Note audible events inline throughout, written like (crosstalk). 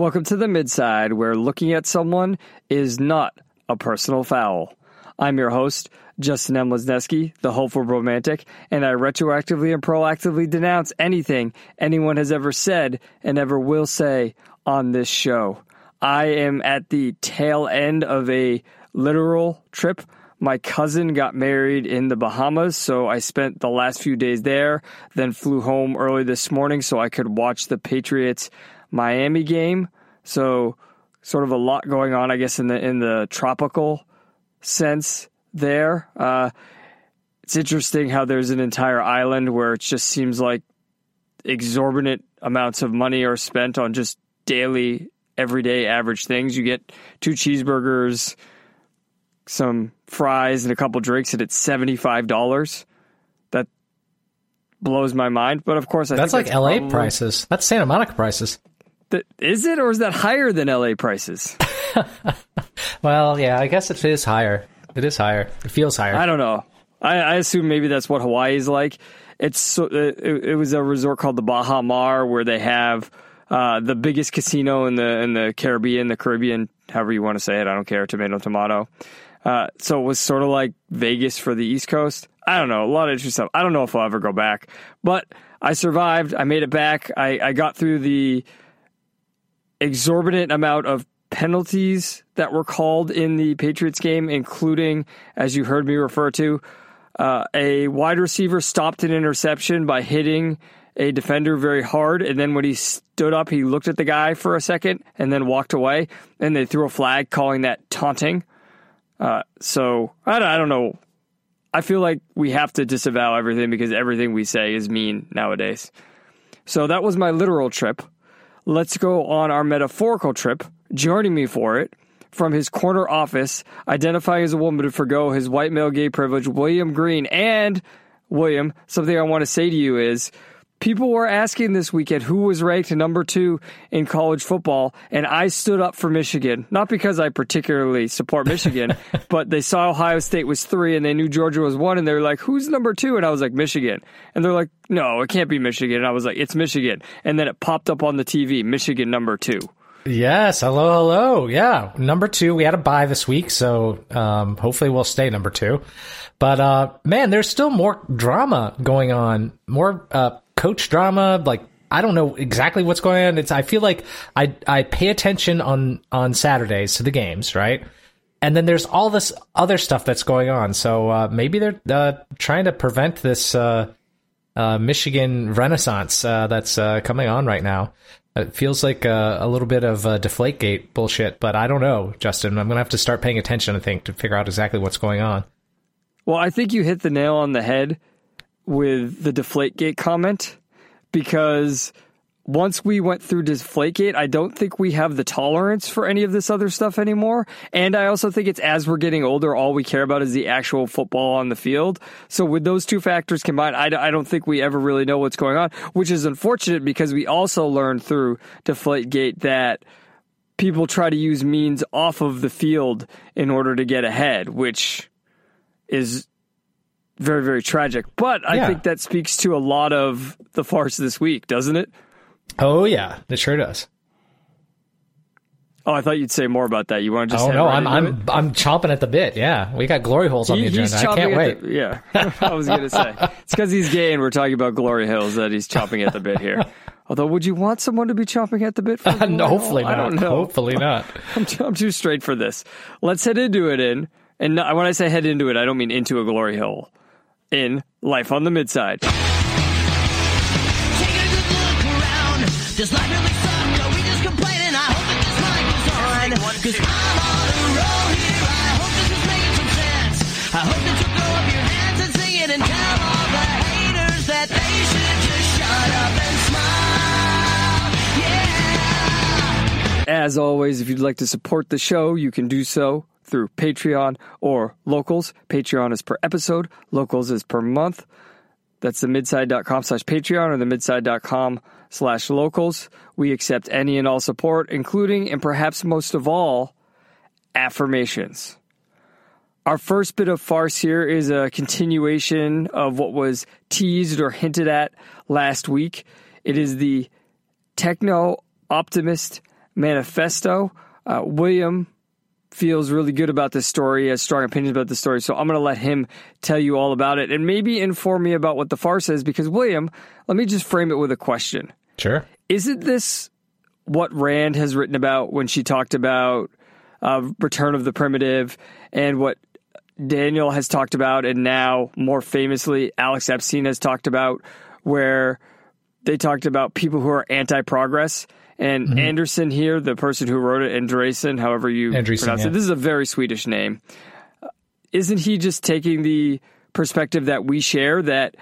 Welcome to the midside, where looking at someone is not a personal foul. I'm your host, Justin M. Lesneski, the hopeful romantic, and I retroactively and proactively denounce anything anyone has ever said and ever will say on this show. I am at the tail end of a literal trip. My cousin got married in the Bahamas, so I spent the last few days there, then flew home early this morning so I could watch the Patriots Miami game. So sort of a lot going on, I guess, in the in the tropical sense there. Uh, it's interesting how there's an entire island where it just seems like exorbitant amounts of money are spent on just daily, everyday, average things. You get two cheeseburgers, some fries, and a couple drinks, and it's seventy five dollars. That blows my mind. But of course, I that's like that's LA probably- prices. That's Santa Monica prices. That, is it, or is that higher than LA prices? (laughs) Well, yeah, I guess it is higher. It is higher. It feels higher. I don't know. I, I assume maybe that's what Hawaii is like. It's so, it, it was a resort called the Baha Mar where they have uh, the biggest casino in the in the Caribbean, the Caribbean, however you want to say it. I don't care. Tomato, tomato. Uh, so it was sort of like Vegas for the East Coast. I don't know. A lot of interesting stuff. I don't know if I'll ever go back, but I survived. I made it back. I, I got through the exorbitant amount of penalties that were called in the Patriots game, including, as you heard me refer to, uh, a wide receiver stopped an interception by hitting a defender very hard. And then when he stood up, he looked at the guy for a second and then walked away. And they threw a flag calling that taunting. Uh, so I don't, I don't know. I feel like we have to disavow everything because everything we say is mean nowadays. So that was my literal trip. Let's go on our metaphorical trip. Joining me for it from his corner office, identifying as a woman to forgo his white male gay privilege, William Green. And, William, something I want to say to you is people were asking this weekend who was ranked number two in college football, and I stood up for Michigan. Not because I particularly support Michigan, (laughs) but they saw Ohio State was three and they knew Georgia was one, and they were like, who's number two? And I was like, Michigan. And they're like, no, it can't be Michigan. And I was like, it's Michigan. And then it popped up on the TV, Michigan number two. Yes. Hello. Hello. Yeah. Number two. We had a bye this week, so um, hopefully we'll stay number two. But uh, man, there's still more drama going on. More uh, coach drama. Like I don't know exactly what's going on. It's I feel like I I pay attention on on Saturdays to the games, right? And then there's all this other stuff that's going on. So uh, maybe they're uh, trying to prevent this uh, uh, Michigan renaissance uh, that's uh, coming on right now. It feels like uh, a little bit of uh, Deflategate bullshit, but I don't know, Justin. I'm gonna have to start paying attention, I think, to figure out exactly what's going on. Well, I think you hit the nail on the head with the Deflategate comment because once we went through Deflategate, I don't think we have the tolerance for any of this other stuff anymore. And I also think it's as we're getting older, all we care about is the actual football on the field. So with those two factors combined, I, I don't think we ever really know what's going on, which is unfortunate because we also learned through Deflategate that people try to use means off of the field in order to get ahead, which is very, very tragic. But I Yeah. think that speaks to a lot of the farce this week, doesn't it? Oh yeah, it sure does. Oh, I thought you'd say more about that. You want to just Oh no, right I'm I'm it? I'm chomping at the bit. Yeah, we got glory holes on He- the agenda. I can't wait. the- yeah, (laughs) (laughs) I was going to say it's because he's gay and we're talking about Glory holes that he's chomping at the bit here. (laughs) Although, would you want someone to be chomping at the bit for no, hopefully not. I don't know. Hopefully not. I'm too, I'm too straight for this. Let's head into it in, and when I say head into it, I don't mean into a glory hole. In life on the midside. Take a good look around. Does life really suck? Are we just complaining? I hope that this mic is on. Cause I'm on a roll here. I hope this is making some sense. I hope that you'll throw up your hands and sing it and tell all the haters that they should just shut up and smile. Yeah. As always, if you'd like to support the show, you can do so through Patreon or Locals. Patreon is per episode, Locals is per month. That's the midside.com slash Patreon or the midside.com slash locals. We accept any and all support, including and perhaps most of all, affirmations. Our first bit of farce here is a continuation of what was teased or hinted at last week. It is the Techno Optimist Manifesto. Uh, William feels really good about this story, has strong opinions about the story, so I'm going to let him tell you all about it and maybe inform me about what the farce is because, William, let me just frame it with a question. Sure. Isn't this what Rand has written about when she talked about uh, Return of the Primitive and what Daniel has talked about, and now more famously, Alex Epstein has talked about, where they talked about people who are anti progress. And Mm-hmm. Anderson here, the person who wrote it, Andresen, however you Andresen, pronounce yeah. it, this is a very Swedish name. Uh, Isn't he just taking the perspective that we share that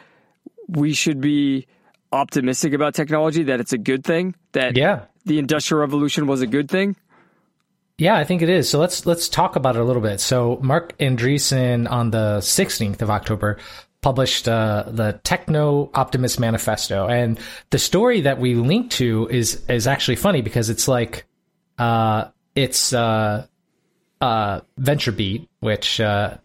we should be optimistic about technology, that it's a good thing, that Yeah. the Industrial Revolution was a good thing? Yeah, I think it is. So let's let's talk about it a little bit. So Mark Andreessen on the 16th of October published uh, the Techno Optimist Manifesto, and the story that we link to is is actually funny because it's like uh, it's uh, uh, VentureBeat, which uh,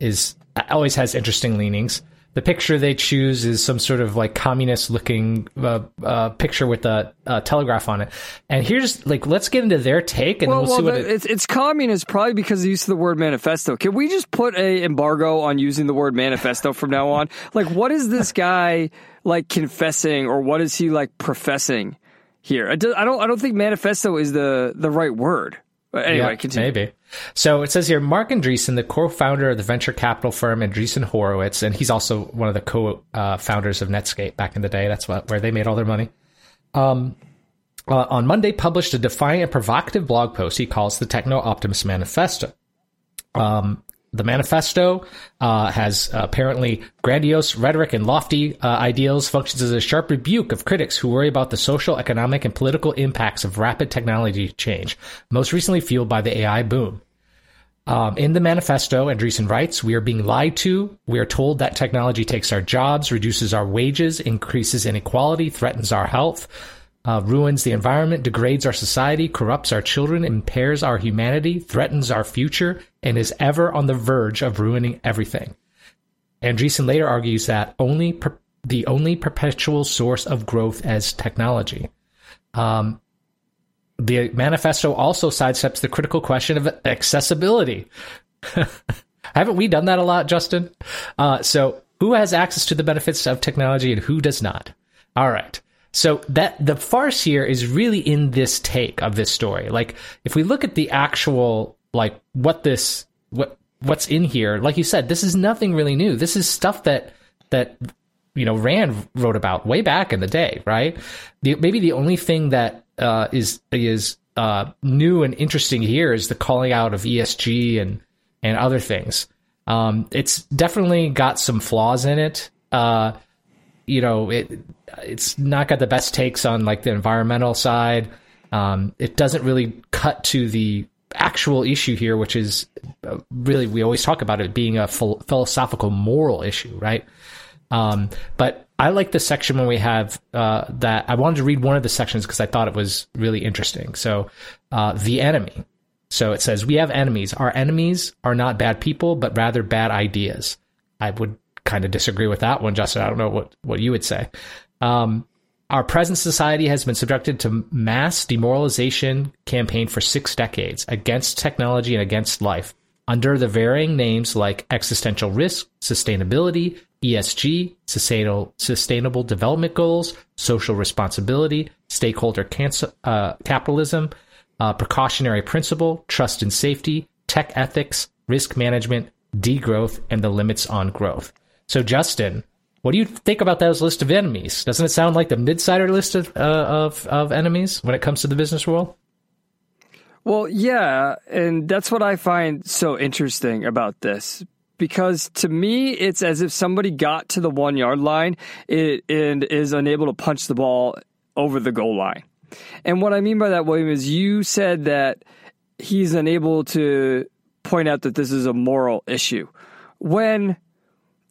is always has interesting leanings. The picture they choose is some sort of like communist looking uh, uh, picture with a, a telegraph on it. And here's like, let's get into their take and Well, then we'll, well see what the- it, it's, it's communist probably because of the use of the word manifesto. Can we just put a embargo on using the word manifesto from now on? Like, what is this guy like confessing, or what is he like professing here? I do- I don't. I don't think manifesto is the the right word. But anyway, Yeah, continue. Maybe. So it says here Mark Andreessen, the co-founder of the venture capital firm Andreessen Horowitz, and he's also one of the co-founders of Netscape back in the day. That's what, where they made all their money. Um, uh, on Monday, published a defiant and provocative blog post he calls the Techno Optimist Manifesto. Um, the manifesto uh, has apparently grandiose rhetoric and lofty uh, ideals, functions as a sharp rebuke of critics who worry about the social, economic, and political impacts of rapid technology change, most recently fueled by the AI boom. Um, in the manifesto, Andreessen writes, We are being lied to. We are told that technology takes our jobs, reduces our wages, increases inequality, threatens our health, uh, ruins the environment, degrades our society, corrupts our children, impairs our humanity, threatens our future, and is ever on the verge of ruining everything. Andreessen later argues that only per- the only perpetual source of growth as technology. Um, the manifesto also sidesteps the critical question of accessibility. (laughs) Haven't we done that a lot, Justin? Uh, so, who has access to the benefits of technology and who does not? All right. So that the farce here is really in this take of this story. Like, if we look at the actual, like, what this, what, what's in here, like you said, this is nothing really new. This is stuff that, that, you know, Rand wrote about way back in the day, right? The, maybe the only thing that, uh, is, is, uh, new and interesting here is the calling out of ESG and, and other things. Um, it's definitely got some flaws in it. Uh, you know, it it's not got the best takes on like the environmental side. Um, it doesn't really cut to the actual issue here, which is uh, really we always talk about it being a phil- philosophical moral issue, right? Um, but I like the section when we have uh, that. I wanted to read one of the sections because I thought it was really interesting. So, uh, the enemy. So it says, We have enemies. Our enemies are not bad people, but rather bad ideas. I would kind of disagree with that one, Justin. I don't know what, what you would say. Um, our present society has been subjected to mass demoralization campaign for six decades against technology and against life under the varying names like existential risk, sustainability, ESG, sustainable, sustainable development goals, social responsibility, stakeholder uh, capitalism, uh, precautionary principle, trust and safety, tech ethics, risk management, degrowth, and the limits on growth. So, Justin, what do you think about those list of enemies? Doesn't it sound like the mid-sider list of, uh, of of enemies when it comes to the business world? Well, yeah, and that's what I find so interesting about this because to me it's as if somebody got to the 1 yard line and is unable to punch the ball over the goal line. And what I mean by that, William, is you said that he's unable to point out that this is a moral issue. When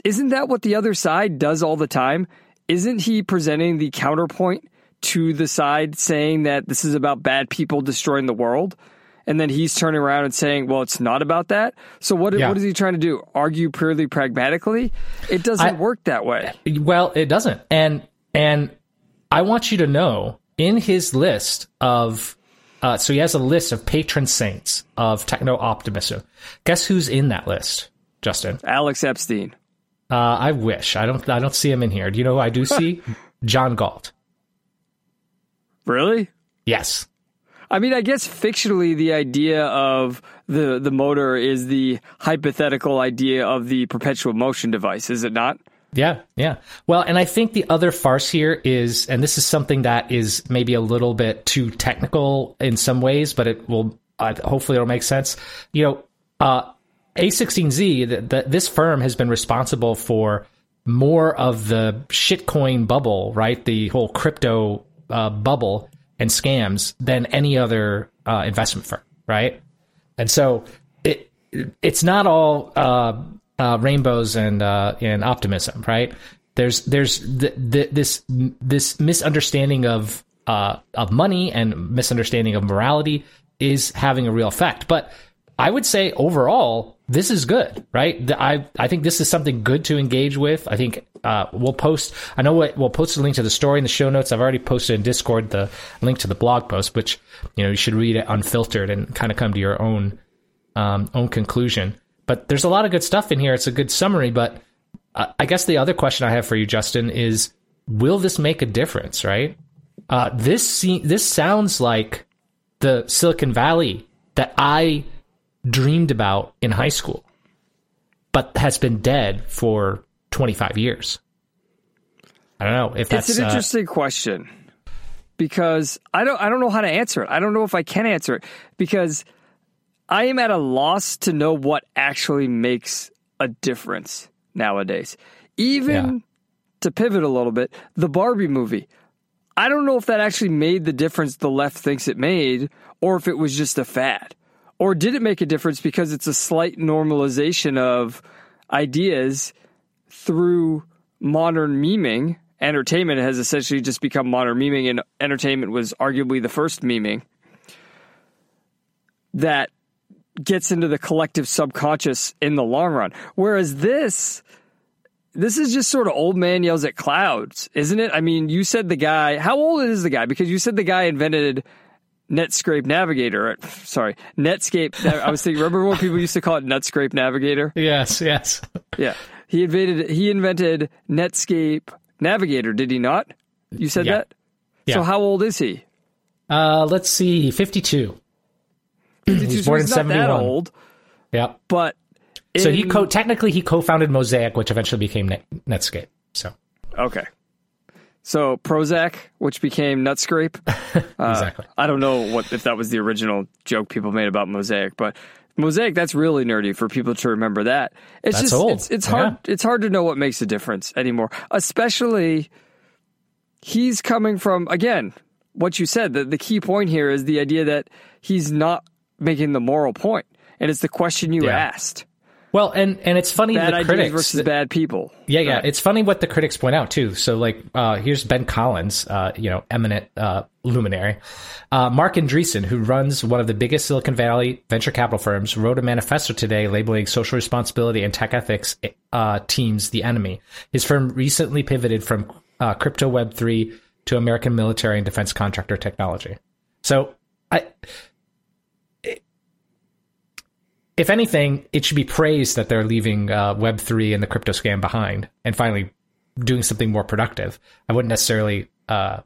isn't that what the other side does all the time? Isn't he presenting the counterpoint to the side saying that this is about bad people destroying the world? And then he's turning around and saying, well, it's not about that. So what, Yeah. what is he trying to do? Argue purely pragmatically? It doesn't I- work that way. Well, it doesn't. And and I want you to know in his list of uh, so he has a list of patron saints of techno optimism. Guess who's in that list, Justin? Alex Epstein. Uh, I wish I don't. I don't see him in here. Do you know who I do see? (laughs) John Galt. Really? Yes. I mean, I guess fictionally, the idea of the the motor is the hypothetical idea of the perpetual motion device, is it not? Yeah, yeah. Well, and I think the other farce here is, and this is something that is maybe a little bit too technical in some ways, but it will uh, hopefully it'll make sense. You know, uh, A16Z, th- th- this firm has been responsible for more of the shitcoin bubble, right? The whole crypto uh, bubble and scams than any other uh, investment firm, right? And so it it's not all uh, uh, rainbows and uh, and optimism, right? There's there's th- th- this this misunderstanding of uh, of money and misunderstanding of morality is having a real effect. But I would say overall, this is good, right? The- I I think this is something good to engage with. I think uh, we'll post. I know what we'll post a link to the story in the show notes. I've already posted in Discord the link to the blog post, which you know you should read it unfiltered and kind of come to your own um, own conclusion. But there's a lot of good stuff in here. It's a good summary. But uh, I guess the other question I have for you, Justin, is will this make a difference? Right? Uh, this se- this sounds like the Silicon Valley that I dreamed about in high school, but has been dead for 25 years. I don't know if that's it's an uh, interesting question because I don't I don't know how to answer it. I don't know if I can answer it because I am at a loss to know what actually makes a difference nowadays. Even Yeah. to pivot a little bit, the Barbie movie. I don't know if that actually made the difference the left thinks it made or if it was just a fad. Or did it make a difference because it's a slight normalization of ideas through modern memeing. Entertainment has essentially just become modern memeing, and entertainment was arguably the first memeing that gets into the collective subconscious in the long run. Whereas this, this is just sort of old man yells at clouds, isn't it? I mean, you said the guy, how old is the guy? Because you said the guy invented Netscape Navigator. Sorry, Netscape. I was thinking, remember when people used to call it Netscape Navigator? yes, yes. (laughs) Yeah. He invented he invented Netscape Navigator, did he not? You said Yeah. that? Yeah. So how old is he? Uh, let's see, 52. (clears throat) He's born in 71. old, Yep. but So he co- technically he co-founded Mosaic, which eventually became Net- Netscape. So Okay. So Prozac, which became Nutscrape. (laughs) Uh, exactly. I don't know what if that was the original joke people made about Mosaic, but Mosaic that's really nerdy for people to remember that. It's That's just old. it's it's hard it's hard to know what makes a difference anymore. Especially he's coming from again, what you said, the, the key point here is the idea that he's not making the moral point. And it's the question you Yeah. asked. Well, and and it's funny Bad the critics versus bad people. Yeah, yeah. It's funny what the critics point out too. So, like, uh, here's Ben Collins, uh, you know, eminent uh, luminary. Uh, Mark Andreessen, who runs one of the biggest Silicon Valley venture capital firms, wrote a manifesto today labeling social responsibility and tech ethics uh, teams the enemy. His firm recently pivoted from uh, crypto Web three to American military and defense contractor technology. So, I if anything, it should be praised that they're leaving uh, Web three and the crypto scam behind and finally doing something more productive. I wouldn't necessarily uh,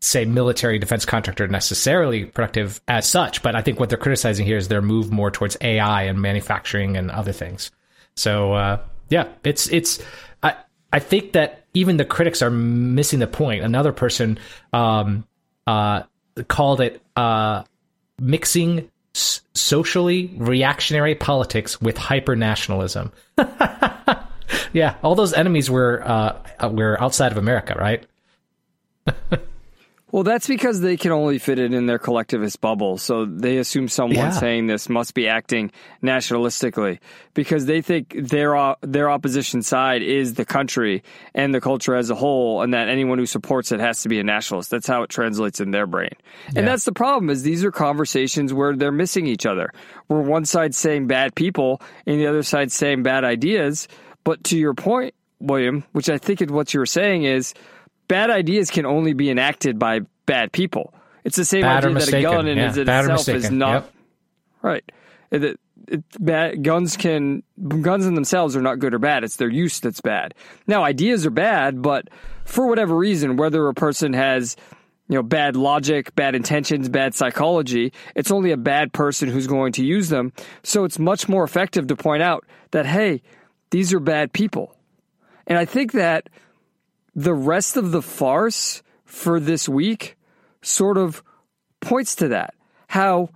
say military defense contractor necessarily productive as such, but I think what they're criticizing here is their move more towards AI and manufacturing and other things. So uh, yeah, it's it's I I think that even the critics are missing the point. Another person um, uh, called it uh, mixing socially reactionary politics with hyper nationalism. (laughs) yeah, all those enemies were uh, uh, were outside of America, right? (laughs) Well, that's because they can only fit it in their collectivist bubble. So they assume someone Yeah. saying this must be acting nationalistically because they think their their opposition side is the country and the culture as a whole, and that anyone who supports it has to be a nationalist. That's how it translates in their brain. And that's the problem is these are conversations where they're missing each other. Where one side's saying bad people and the other side's saying bad ideas. But to your point, William, which I think is what you were saying is bad ideas can only be enacted by bad people. It's the same Bad idea that a gun in Yeah, bad itself is not Yep. right. It, it, it- bad, guns can guns in themselves are not good or bad. It's their use that's bad. Now ideas are bad, but for whatever reason, whether a person has you know bad logic, bad intentions, bad psychology, it's only a bad person who's going to use them. So it's much more effective to point out that hey, these are bad people. And I think that the rest of the farce for this week sort of points to that. How,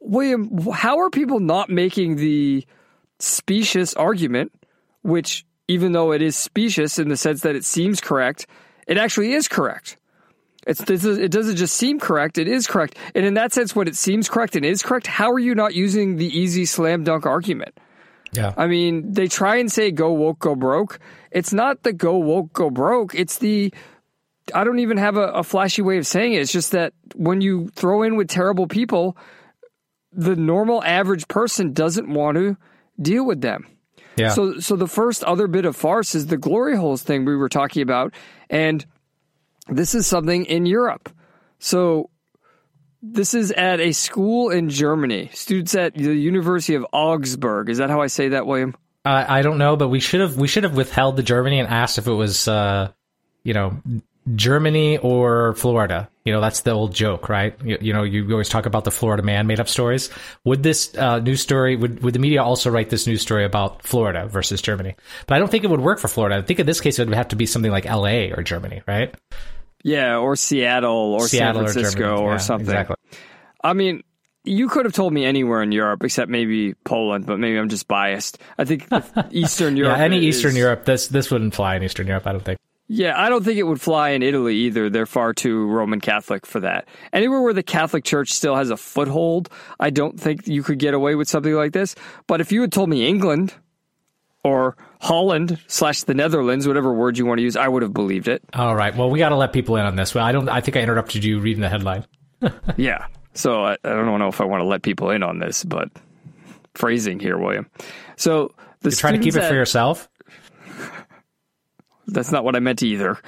William, how are people not making the specious argument, which, even though it is specious in the sense that it seems correct, it actually is correct? It's, it doesn't just seem correct, it is correct. And in that sense, when it seems correct and is correct, how are you not using the easy slam dunk argument? Yeah. I mean, they try and say go woke, go broke. It's not the go woke, go broke. It's the, I don't even have a, a flashy way of saying it. It's just that when you throw in with terrible people, the normal average person doesn't want to deal with them. yeah. So, so the first other bit of farce is the glory holes thing we were talking about, and this is something in Europe. So, this is at a school in Germany. Students at the University of Augsburg. Is that how I say that, William? I I don't know, but we should have we should have withheld the Germany and asked if it was uh, you know Germany or Florida. You know that's the old joke, right? You, you know you always talk about the Florida man made up stories. Would this uh, news story would would the media also write this news story about Florida versus Germany? But I don't think it would work for Florida. I think in this case it would have to be something like L.A. or Germany, right? Yeah, or Seattle or Seattle San Francisco or, Yeah, something. Exactly. I mean, you could have told me anywhere in Europe except maybe Poland, but maybe I'm just biased. I think (laughs) Eastern Yeah, Europe. any is- Eastern Europe, this this wouldn't fly in Eastern Europe. I don't think. Yeah, I don't think it would fly in Italy either. They're far too Roman Catholic for that. Anywhere where the Catholic Church still has a foothold, I don't think you could get away with something like this. But if you had told me England or Holland slash the Netherlands, whatever word you want to use, I would have believed it. All right. Well, we got to let people in on this. Well, I don't. I think I interrupted you reading the headline. (laughs) Yeah. So I, I don't know if I want to let people in on this, but phrasing here, William. So the You're trying to keep it students for yourself. (laughs) That's not what I meant either.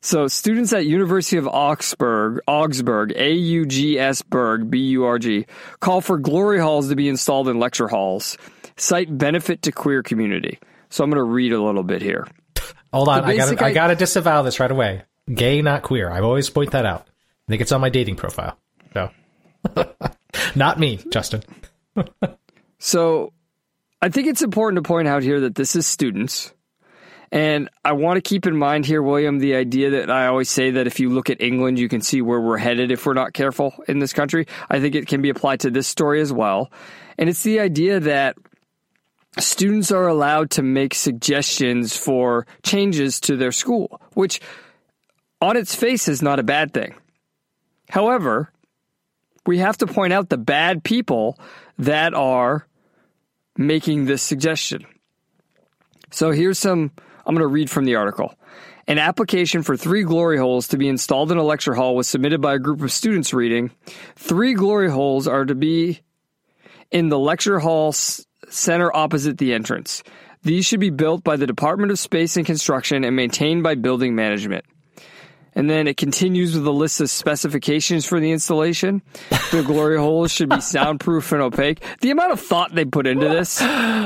So students at University of Augsburg, Augsburg, A-U-G-S Berg, B-U-R-G, call for glory halls to be installed in lecture halls. Cite benefit to queer community. So I'm going to read a little bit here. Hold on, I got i- got to disavow this right away. Gay, not queer. I always point that out. I think it's on my dating profile. So, (laughs) not me, Justin. So I think it's important to point out here that this is students. And I want to keep in mind here, William, the idea that I always say that if you look at England, you can see where we're headed if we're not careful in this country. I think it can be applied to this story as well. And it's the idea that students are allowed to make suggestions for changes to their school, which on its face is not a bad thing. However, we have to point out the bad people that are making this suggestion. So here's some, I'm going to read from the article. An application for three glory holes to be installed in a lecture hall was submitted by a group of students reading, Three glory holes are to be in the lecture hall center opposite the entrance. These should be built by the Department of Space and Construction and maintained by building management. And then it continues with a list of specifications for the installation. The glory (laughs) holes should be soundproof and opaque. The amount of thought they put into this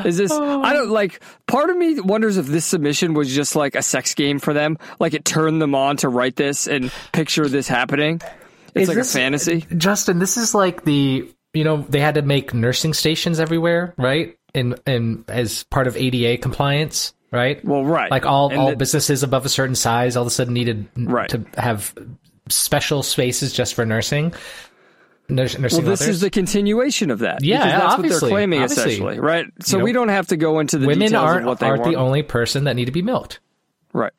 is this. I don't oh. like. Part of me wonders if this submission was just like a sex game for them. Like it turned them on to write this and picture this happening. It's Is like this- a fantasy. Justin, this is like the you know they had to make nursing stations everywhere, right? And in as part of ADA compliance, right? Well, right. Like all And all the- businesses above a certain size all of a sudden needed Right. to have special spaces just for nursing. Nurs- nursing Well, this mothers. is the continuation of that. Yeah, that's what obviously, they're claiming obviously. essentially, right? So You know, we don't have to go into the women details aren't of what they aren't want. the only person that need to be milked. Right.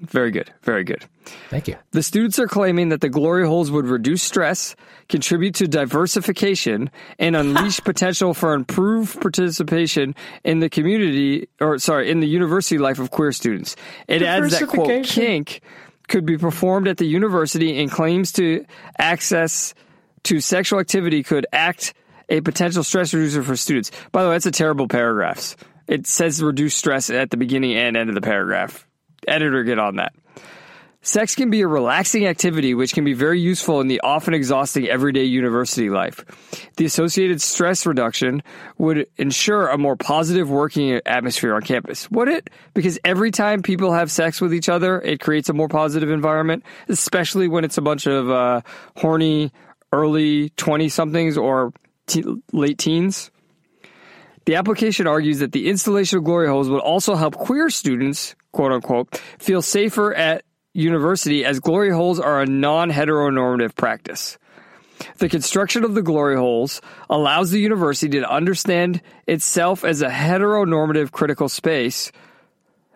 Very good. Very good. Thank you. The students are claiming that the glory holes would reduce stress, contribute to diversification, and unleash (laughs) potential for improved participation in the community, or sorry, in the university life of queer students. It adds that quote kink could be performed at the university and claims to access to sexual activity could act a potential stress reducer for students. By the way, that's a terrible paragraph. It says reduce stress at the beginning and end of the paragraph. Editor, get on that. Sex can be a relaxing activity which can be very useful in the often exhausting everyday university life. The associated stress reduction would ensure a more positive working atmosphere on campus. Would it? Because every time people have sex with each other, it creates a more positive environment, especially when it's a bunch of uh, horny early 20 somethings or te- late teens. The application argues that the installation of glory holes would also help queer students, quote unquote, feel safer at university as glory holes are a non heteronormative practice. The construction of the glory holes allows the university to understand itself as a heteronormative critical space.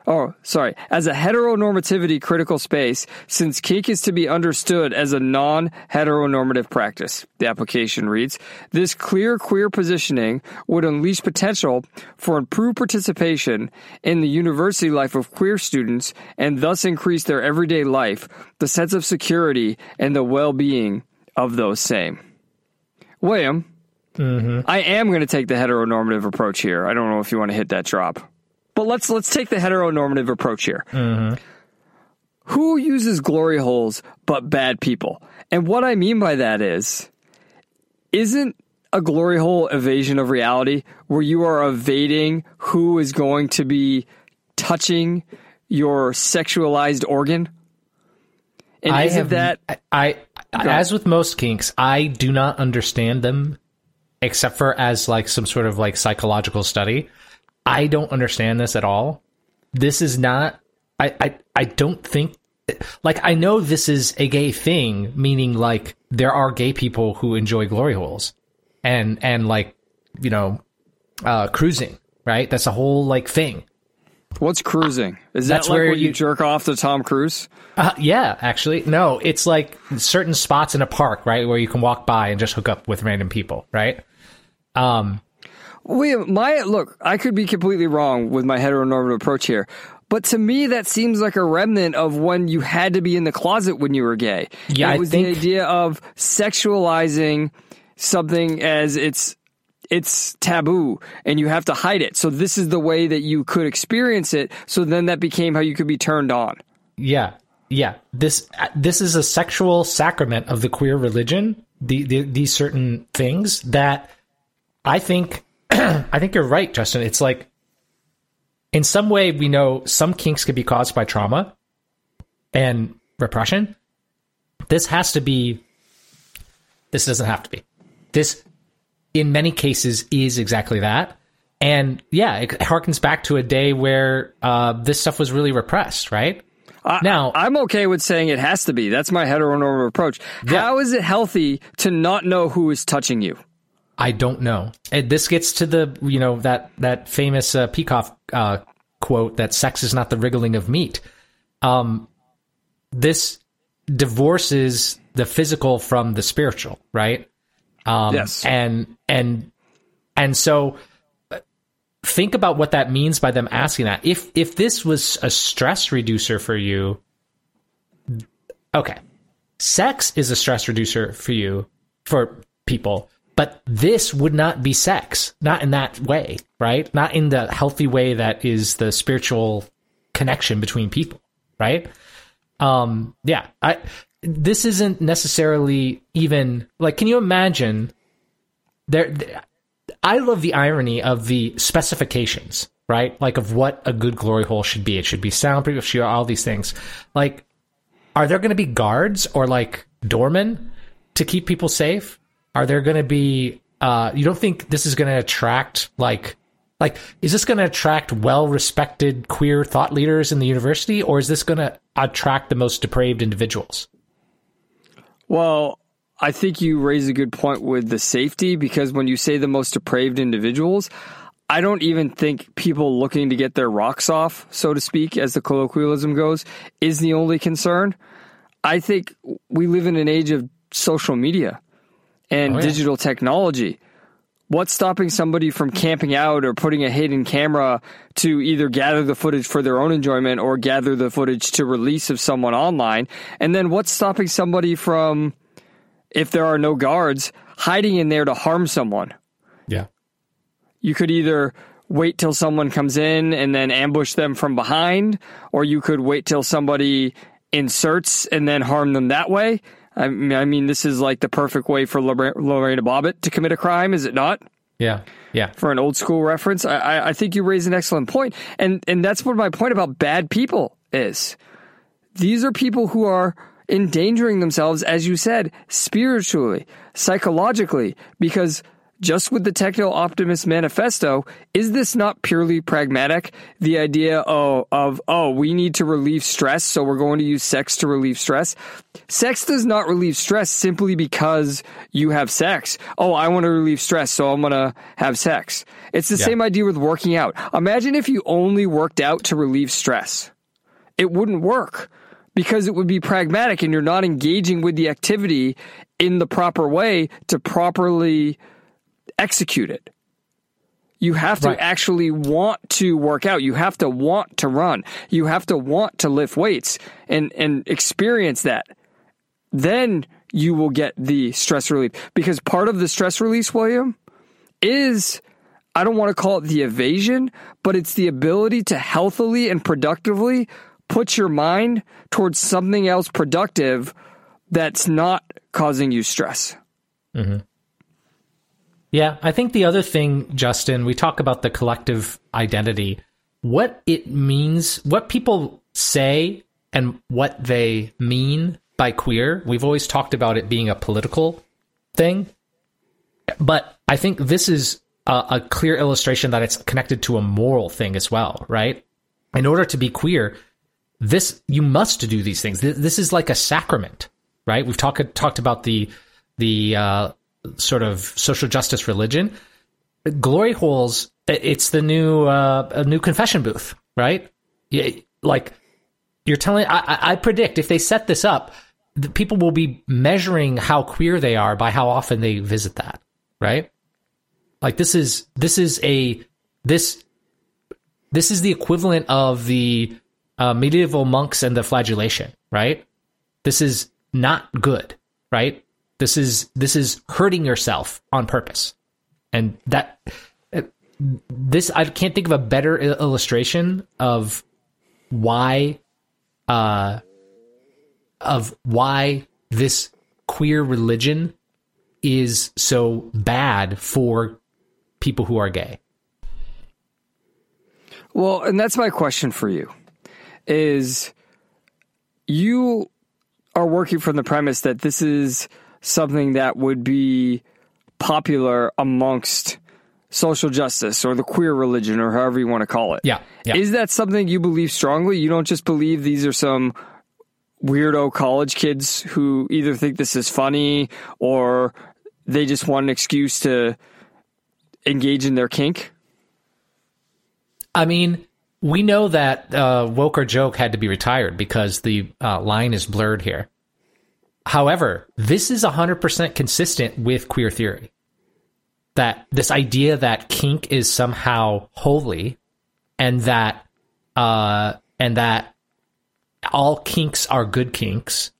Oh, sorry, as a heteronormativity critical space, since kink is to be understood as a non heteronormative practice. The application reads This clear queer positioning would unleash potential for improved participation in the university life of queer students and thus increase their everyday life, the sense of security, and the well being of those same. William, mm-hmm. I am going to take the heteronormative approach here. I don't know if you want to hit that drop. But let's let's take the heteronormative approach here. Mm-hmm. Who uses glory holes but bad people? And what I mean by that is, isn't a glory hole evasion of reality where you are evading who is going to be touching your sexualized organ? And I have that I, I as with most kinks, I do not understand them except for as like some sort of like psychological study. I don't understand this at all. This is not I I, I don't think like I know this is a gay thing, meaning like there are gay people who enjoy glory holes and and like you know uh cruising, right? That's a whole like thing. what's cruising? Is That's that like where you, you- jerk off to Tom Cruise? Uh, yeah, actually, no. It's like certain spots in a park, right, where you can walk by and just hook up with random people, right? Um, William, my look, I could be completely wrong with my heteronormative approach here, but to me that seems like a remnant of when you had to be in the closet when you were gay. Yeah, it was think- the idea of sexualizing something as it's it's taboo and you have to hide it. So this is the way that you could experience it. So then that became how you could be turned on. yeah, yeah. This this is a sexual sacrament of the queer religion. The, the these certain things that I think (clears throat) I think you're right, Justin. It's like in some way we know some kinks could be caused by trauma and repression. This has to be. This doesn't have to be. This, in many cases, is exactly that. And yeah, it harkens back to a day where uh, this stuff was really repressed, right? now, I'm okay with saying it has to be. That's my heteronormative approach. How is it healthy to not know who is touching you? I don't know. And this gets to the you know that that famous uh, Peikoff uh, quote that sex is not the wriggling of meat. Um, this divorces the physical from the spiritual, right? Um, Yes. and and and so uh, think about what that means by them asking that. If if this was a stress reducer for you, okay, sex is a stress reducer for you for people but this would not be sex. Not in that way right? Not in the healthy way that is the spiritual connection between people right? Um yeah i this isn't necessarily even like can you imagine there i love the irony of the specifications right? Like of what a good glory hole should be. It should be soundproof should all these things. Like are there going to be guards or like doormen to keep people safe? Are there going to be? Uh, you don't think this is going to attract like like is this going to attract well respected queer thought leaders in the university, or is this going to attract the most depraved individuals? Well, I think you raise a good point with the safety because when you say the most depraved individuals, I don't even think people looking to get their rocks off, so to speak, as the colloquialism goes, is the only concern. I think we live in an age of social media and Oh, yeah. digital technology. What's stopping somebody from camping out or putting a hidden camera to either gather the footage for their own enjoyment or gather the footage to release of someone online? And then what's stopping somebody from, if there are no guards, hiding in there to harm someone? Yeah. You could either wait till someone comes in and then ambush them from behind, or you could wait till somebody inserts and then harm them that way. I mean, I mean this is like the perfect way for Lore- Lorena Bobbitt to commit a crime, is it not? Yeah. Yeah. For an old school reference, I, I, I think you raise an excellent point, and and that's what my point about bad people is. These are people who are endangering themselves, as you said, spiritually, psychologically, because just with the Techno Optimist Manifesto, is this not purely pragmatic? The idea of, of, oh, we need to relieve stress, so we're going to use sex to relieve stress. Sex does not relieve stress simply because you have sex. Oh, I want to relieve stress, so I'm going to have sex. It's the Yeah. same idea with working out. Imagine if you only worked out to relieve stress it wouldn't work because it would be pragmatic and you're not engaging with the activity in the proper way to properly execute it. You have to Right. actually want to work out. You have to want to run. You have to want to lift weights and, and experience that. Then you will get the stress relief because part of the stress release, William, is I don't want to call it the evasion, but it's the ability to healthily and productively put your mind towards something else productive that's not causing you stress. Mm-hmm. Yeah, I think the other thing, Justin, we talk about the collective identity. What it means, what people say, and what they mean by queer. We've always talked about it being a political thing, but I think this is a, a clear illustration that it's connected to a moral thing as well, right? In order to be queer, this you must do these things. This, this is like a sacrament, right? We've talked talked about the the uh, sort of social justice religion. Glory holes. It's the new uh, a new confession booth, right? Yeah, like you're telling. I, I- predict if they set this up, the people will be measuring how queer they are by how often they visit that, right? Like this is this is a this this is the equivalent of the uh, medieval monks and the flagellation, right? This is not good, right? This is this is hurting yourself on purpose, and that this I can't think of a better illustration of why, uh, of why this queer religion is so bad for people who are gay. Well, and that's my question for you is you are working from the premise that this is something that would be popular amongst social justice or the queer religion or however you want to call it. Yeah, yeah. Is that something you believe strongly? You don't just believe these are some weirdo college kids who either think this is funny or they just want an excuse to engage in their kink? I mean, we know that uh, woke or joke had to be retired because the uh, line is blurred here. However, this is 100% consistent with queer theory. That this idea that kink is somehow holy and that uh, and that all kinks are good kinks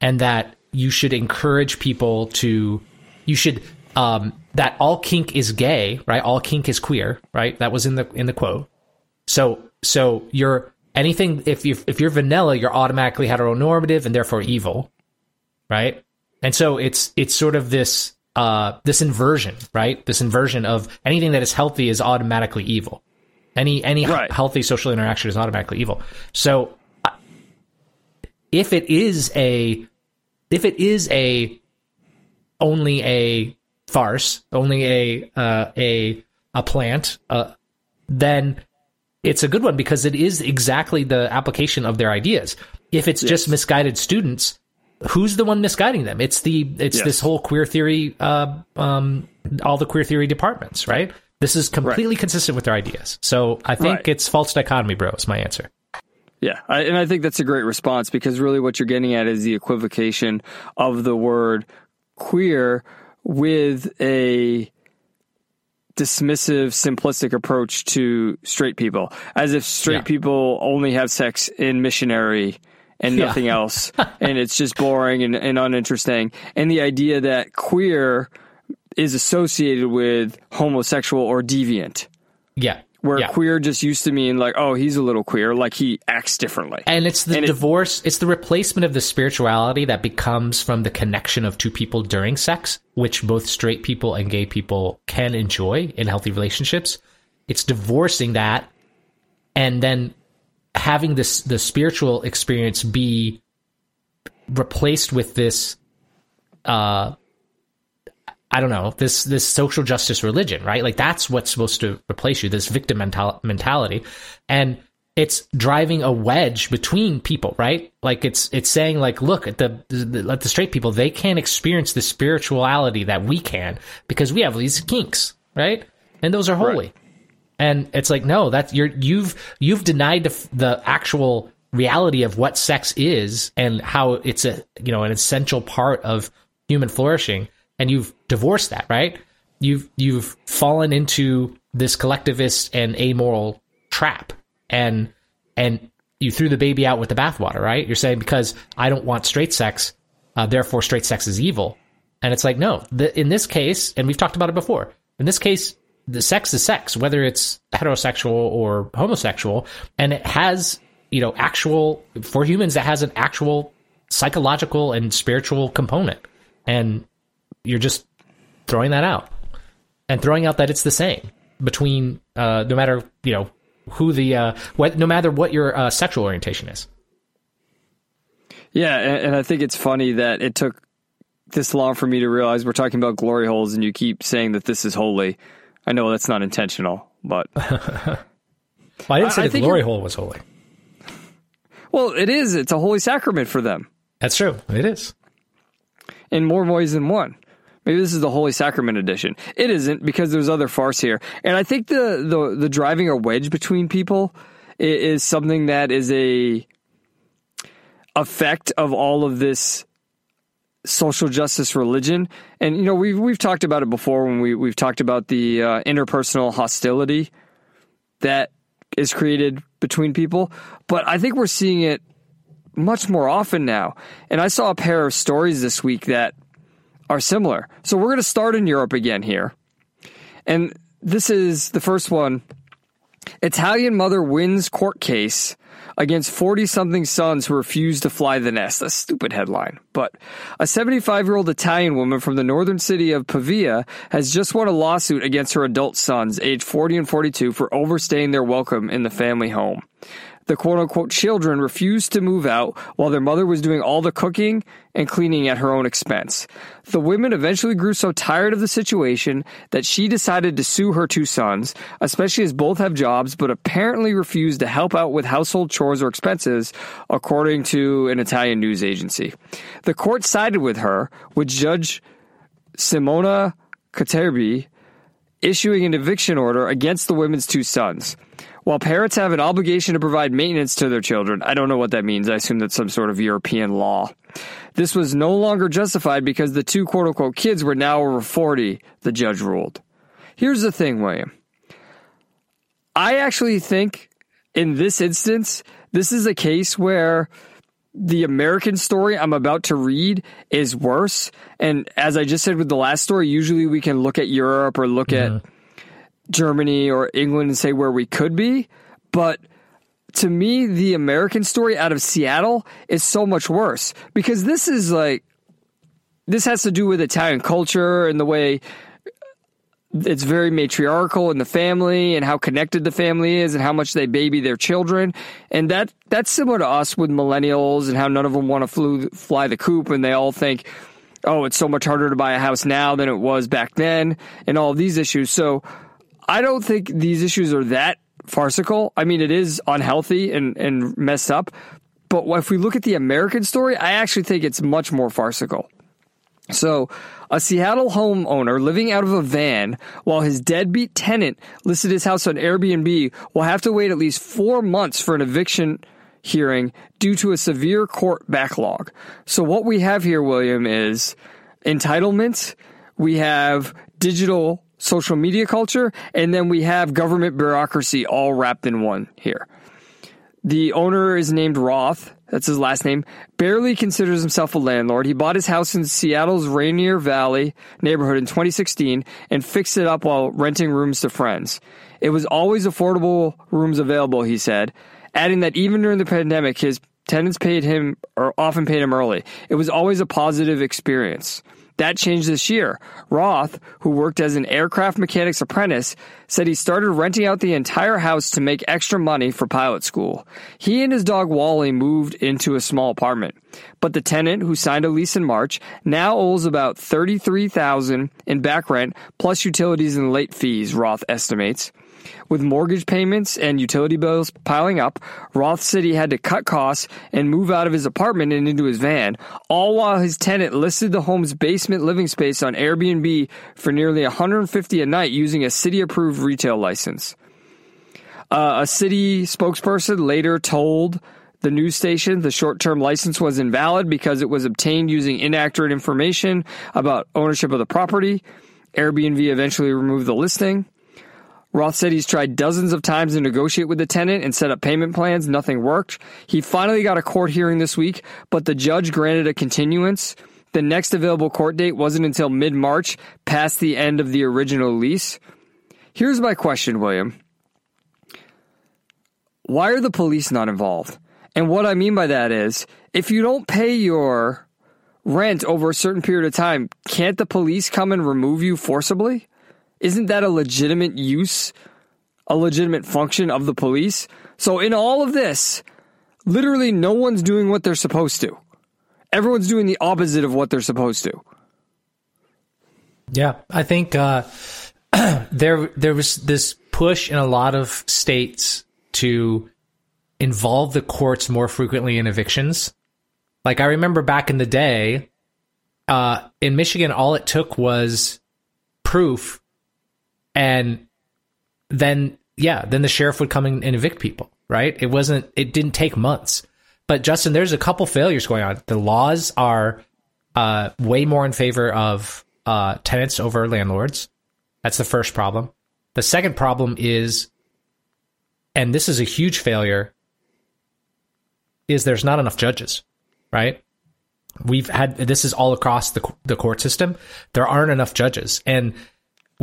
and that you should encourage people to you should um, that all kink is gay, right? All kink is queer, right? That was in the in the quote. So so you're anything if you if you're vanilla, you're automatically heteronormative and therefore evil, right? And so it's it's sort of this uh this inversion, right? This inversion of anything that is healthy is automatically evil. Any any Right. healthy social interaction is automatically evil. So uh, if it is a if it is a only a farce, only a uh, a a plant, uh, then it's a good one because it is exactly the application of their ideas. If it's just misguided students, who's the one misguiding them? It's the it's Yes. this whole queer theory, uh, um, all the queer theory departments, right? This is completely consistent with their ideas. So I think Right. it's false dichotomy, bro. Is my answer. Yeah, I, and I think that's a great response because really what you're getting at is the equivocation of the word queer with a dismissive, simplistic approach to straight people, as if straight Yeah. people only have sex in missionary and Yeah. nothing else, (laughs) and it's just boring and, and uninteresting. And the idea that queer is associated with homosexual or deviant. Yeah. Where yeah. queer just used to mean like, oh, he's a little queer, like he acts differently. And it's the And it- divorce, it's the replacement of the spirituality that becomes from the connection of two people during sex, which both straight people and gay people can enjoy in healthy relationships. It's divorcing that and then having this the spiritual experience be replaced with this uh I don't know this this social justice religion, right? Like that's what's supposed to replace you. This victim mental- mentality, and it's driving a wedge between people, right? Like it's it's saying like, look at the, the let the straight people they can't experience the spirituality that we can because we have these kinks, right? And those are holy. And it's like no, that's you're you've you've denied the the actual reality of what sex is and how it's a you know an essential part of human flourishing and you've divorced that, right? You've you've fallen into this collectivist and amoral trap and and you threw the baby out with the bathwater, right? You're saying because I don't want straight sex, uh, therefore straight sex is evil. And it's like no, the, in this case, and we've talked about it before. In this case, the sex is sex, whether it's heterosexual or homosexual, and it has you know actual for humans that has an actual psychological and spiritual component, and you're just throwing that out and throwing out that it's the same between uh, no matter you know who the uh, what no matter what your uh, sexual orientation is. Yeah, and, and I think it's funny that it took this long for me to realize we're talking about glory holes, and you keep saying that this is holy. I know that's not intentional, but (laughs) Well, I didn't say I the think glory you're- hole was holy. well, it is. It's a holy sacrament for them That's true. It is. in more ways than one. Maybe this is the Holy Sacrament edition. It isn't because there's other farce here, and I think the the, the driving a wedge between people i- is something that is a effect of all of this social justice religion. And you know, we've we've talked about it before when we we've talked about the uh, interpersonal hostility that is created between people. But I think we're seeing it much more often now. And I saw a pair of stories this week that are similar. So we're going to start in Europe again here. And this is the first one. Italian mother wins court case against 40 something sons who refuse to fly the nest. A stupid headline. But a 75 year old Italian woman from the northern city of Pavia has just won a lawsuit against her adult sons, aged 40 and 42, for overstaying their welcome in the family home. The quote unquote children refused to move out while their mother was doing all the cooking and cleaning at her own expense. The women eventually grew so tired of the situation that she decided to sue her two sons, especially as both have jobs, but apparently refused to help out with household chores or expenses, according to an Italian news agency. The court sided with her, with Judge Simona Caterbi issuing an eviction order against the women's two sons. While parents have an obligation to provide maintenance to their children, I don't know what that means. I assume that's some sort of European law. This was no longer justified because the two quote unquote kids were now over 40, the judge ruled. Here's the thing, William. I actually think in this instance, this is a case where the American story I'm about to read is worse. And as I just said with the last story, usually we can look at Europe or look at mm-hmm. Germany or England and say where we could be. But to me, the American story out of Seattle is so much worse because this is like, this has to do with Italian culture and the way it's very matriarchal in the family and how connected the family is and how much they baby their children. And that that's similar to us with millennials and how none of them want to fly the coop and they all think, oh, it's so much harder to buy a house now than it was back then and all these issues. So I don't think these issues are that farcical. I mean, it is unhealthy and, and messed up. But if we look at the American story, I actually think it's much more farcical. So, a Seattle homeowner living out of a van while his deadbeat tenant listed his house on Airbnb will have to wait at least four months for an eviction hearing due to a severe court backlog. So, what we have here, William, is entitlement, we have digital social media culture, and then we have government bureaucracy all wrapped in one here. The owner is named Roth. That's his last name. Barely considers himself a landlord. He bought his house in Seattle's Rainier Valley neighborhood in 2016 and fixed it up while renting rooms to friends. It was always affordable rooms available, he said, adding that even during the pandemic, his tenants paid him or often paid him early. It was always a positive experience. That changed this year. Roth, who worked as an aircraft mechanic's apprentice, said he started renting out the entire house to make extra money for pilot school. He and his dog Wally moved into a small apartment. But the tenant, who signed a lease in March, now owes about 33000 in back rent plus utilities and late fees, Roth estimates. With mortgage payments and utility bills piling up, Roth City had to cut costs and move out of his apartment and into his van, all while his tenant listed the home's basement living space on Airbnb for nearly 150 a night using a city approved retail license. Uh, a city spokesperson later told the news station the short term license was invalid because it was obtained using inaccurate information about ownership of the property. Airbnb eventually removed the listing. Roth said he's tried dozens of times to negotiate with the tenant and set up payment plans. Nothing worked. He finally got a court hearing this week, but the judge granted a continuance. The next available court date wasn't until mid March, past the end of the original lease. Here's my question, William. Why are the police not involved? And what I mean by that is, if you don't pay your rent over a certain period of time, can't the police come and remove you forcibly? Isn't that a legitimate use, a legitimate function of the police? So in all of this, literally no one's doing what they're supposed to. Everyone's doing the opposite of what they're supposed to. Yeah, I think uh, (clears throat) there there was this push in a lot of states to involve the courts more frequently in evictions. Like I remember back in the day, uh, in Michigan, all it took was proof, and then yeah, then the sheriff would come in and evict people. Right? It wasn't. It didn't take months. But Justin, there's a couple failures going on. The laws are uh, way more in favor of uh, tenants over landlords. That's the first problem. The second problem is, and this is a huge failure, is there's not enough judges, right? We've had this is all across the the court system. There aren't enough judges, and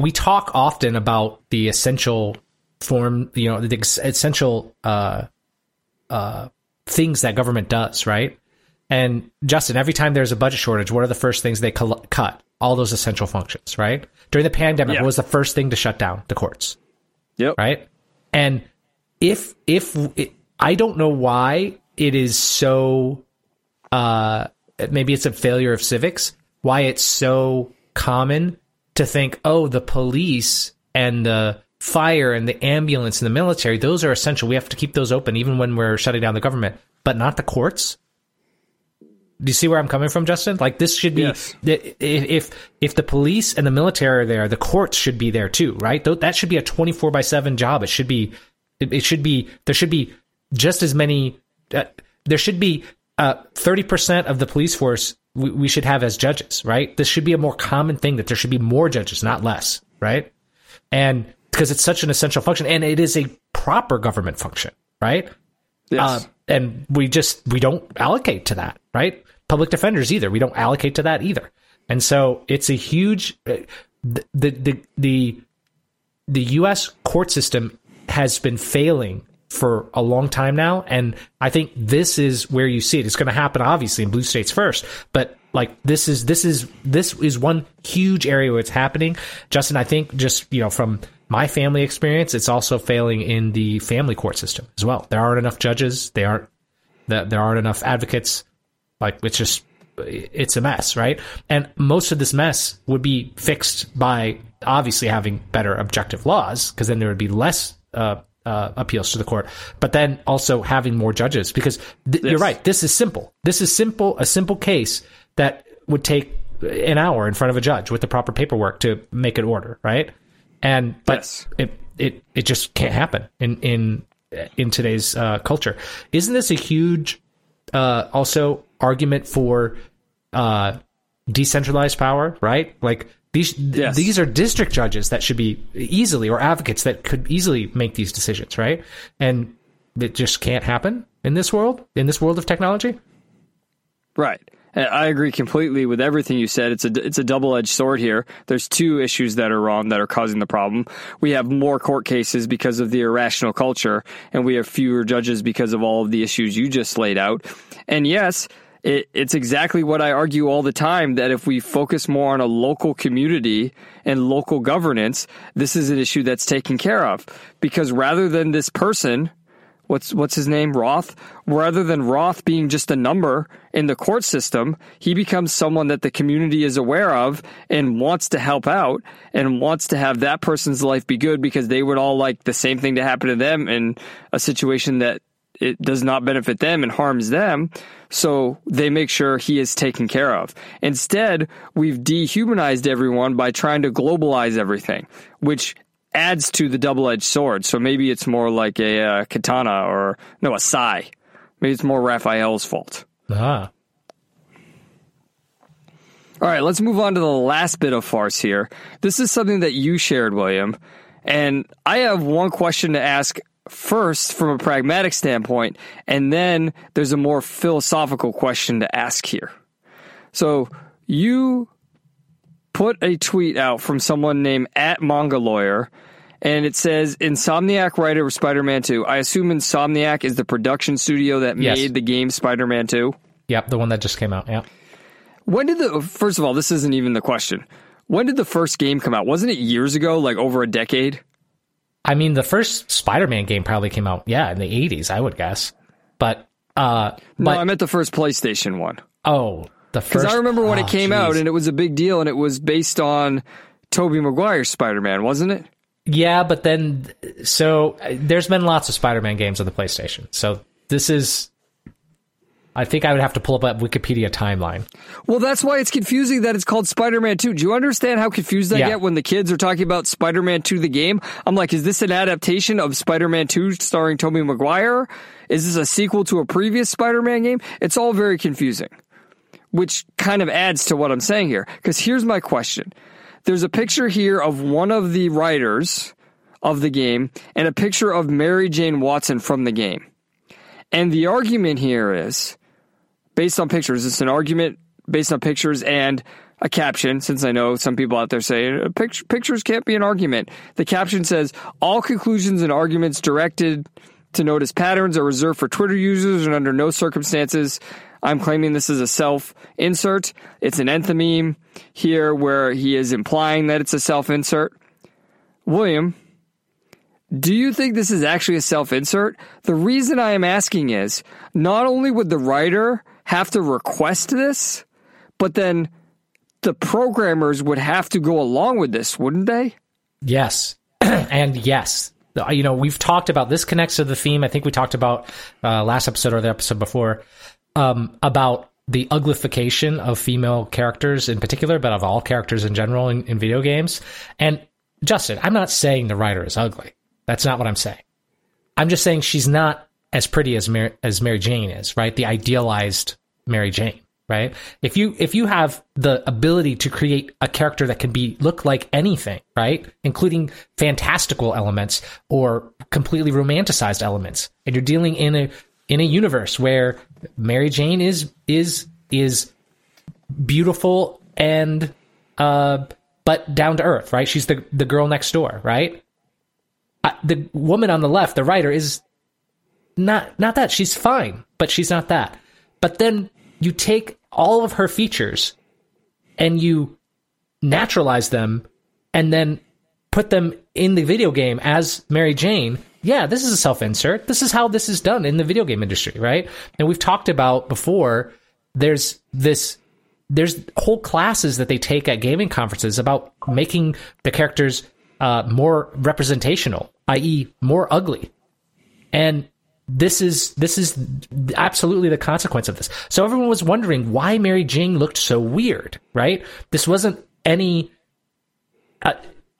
we talk often about the essential form, you know, the essential uh, uh, things that government does, right? And Justin, every time there's a budget shortage, what are the first things they col- cut? All those essential functions, right? During the pandemic, Yeah. what was the first thing to shut down? The courts, Yep. right? And if if it, I don't know why it is so, uh, maybe it's a failure of civics. Why it's so common to think, oh, the police and the fire and the ambulance and the military, those are essential. We have to keep those open even when we're shutting down the government, but not the courts. Do you see where I'm coming from, Justin? Like this should be Yes. if if the police and the military are there, the courts should be there too, right? That should be a 24 by 7 job. It should be it, it should be there should be just as many uh, there should be uh, 30% of the police force we, we should have as judges, right? This should be a more common thing that there should be more judges, not less, right? And because it's such an essential function and it is a proper government function, right? Yes. Uh, and we just we don't allocate to that, right? Public defenders either. We don't allocate to that either. And so it's a huge uh, the the the the, the U.S. court system has been failing for a long time now, and I think this is where you see it. It's going to happen, obviously, in blue states first, but like this is this is this is one huge area where it's happening. Justin, I think just you know from my family experience, it's also failing in the family court system as well. There aren't enough judges. They aren't that there aren't enough advocates. Like it's just it's a mess, right? And most of this mess would be fixed by obviously having better objective laws, because then there would be less uh, uh, appeals to the court. But then also having more judges, because th- you're right. This is simple. This is simple. A simple case that would take an hour in front of a judge with the proper paperwork to make an order, right? And but Yes. it it it just can't happen in in in today's uh, culture. Isn't this a huge uh, also argument for uh, decentralized power? Right, like. These Yes. these are district judges that should be easily or advocates that could easily make these decisions, right? And it just can't happen in this world, in this world of technology. Right. I agree completely with everything you said. It's a it's a double edged sword here. There's two issues that are wrong that are causing the problem. We have more court cases because of the irrational culture, and we have fewer judges because of all of the issues you just laid out. And yes, it, it's exactly what I argue all the time that if we focus more on a local community and local governance, this is an issue that's taken care of. Because rather than this person what's what's his name Roth rather than Roth being just a number in the court system he becomes someone that the community is aware of and wants to help out and wants to have that person's life be good because they would all like the same thing to happen to them in a situation that it does not benefit them and harms them so they make sure he is taken care of instead we've dehumanized everyone by trying to globalize everything which adds to the double-edged sword. So maybe it's more like a uh, katana or no, a sai. Maybe it's more Raphael's fault. Ah, All right, let's move on to the last bit of farce here. This is something that you shared, William, and I have one question to ask first from a pragmatic standpoint, and then there's a more philosophical question to ask here. So you put a tweet out from someone named at Manga Lawyer, and it says Insomniac writer of Spider-Man 2. I assume Insomniac is the production studio that Yes. made the game Spider-Man 2. yep, the one that just came out. Yeah, When did the first of all, this isn't even the question. When did the first game come out? Wasn't it years ago, like over a decade? I mean, the first Spider-Man game probably came out, yeah, in the '80s, I would guess. But, uh, No, but I meant the first PlayStation one. oh, the first. Because. I remember when oh, it came out and it was a big deal and it was based on Tobey Maguire's Spider-Man, wasn't it? Yeah, but then so uh, there's been lots of Spider-Man games on the PlayStation. So this is I think I would have to pull up that Wikipedia timeline. Well, that's why it's confusing that it's called Spider-Man 2. Do you understand how confused I Yeah. get when the kids are talking about Spider-Man 2 the game? I'm like, is this an adaptation of Spider-Man 2 starring Tobey Maguire? Is this a sequel to a previous Spider-Man game? It's all very confusing. Which kind of adds to what I'm saying here. Because here's my question. There's a picture here of one of the writers of the game and a picture of Mary Jane Watson from the game. And the argument here is based on pictures. It's an argument based on pictures and a caption, since I know some people out there say "Uh, "Pict- pictures can't be an argument. The caption says, all conclusions and arguments directed to notice patterns are reserved for Twitter users and under no circumstances. I'm claiming this is a self insert. It's an enthymeme here where he is implying that it's a self insert. William, do you think this is actually a self insert? The reason I am asking is not only would the writer have to request this, but then the programmers would have to go along with this, wouldn't they? Yes. (clears throat) and yes. You know, we've talked about this connects to the theme. I think we talked about uh, last episode or the episode before um, about the uglification of female characters in particular, but of all characters in general in, in video games. And Justin, I'm not saying the writer is ugly. That's not what I'm saying. I'm just saying she's not as pretty as Mary, as Mary Jane is, right? The idealized Mary Jane, right? If you if you have the ability to create a character that can be look like anything, right, including fantastical elements or completely romanticized elements, and you're dealing in a in a universe where Mary Jane is is is beautiful and uh but down to earth, right? She's the the girl next door, right? Uh, the woman on the left, the writer, is not not that she's fine, but she's not that. But then you take all of her features and you naturalize them and then put them in the video game as Mary Jane. Yeah, this is a self-insert. This is how this is done in the video game industry, right? And we've talked about before there's this there's whole classes that they take at gaming conferences about making the characters uh, more representational, i.e., more ugly. And this is this is absolutely the consequence of this. So everyone was wondering why Mary Jane looked so weird, right? This wasn't any. Uh,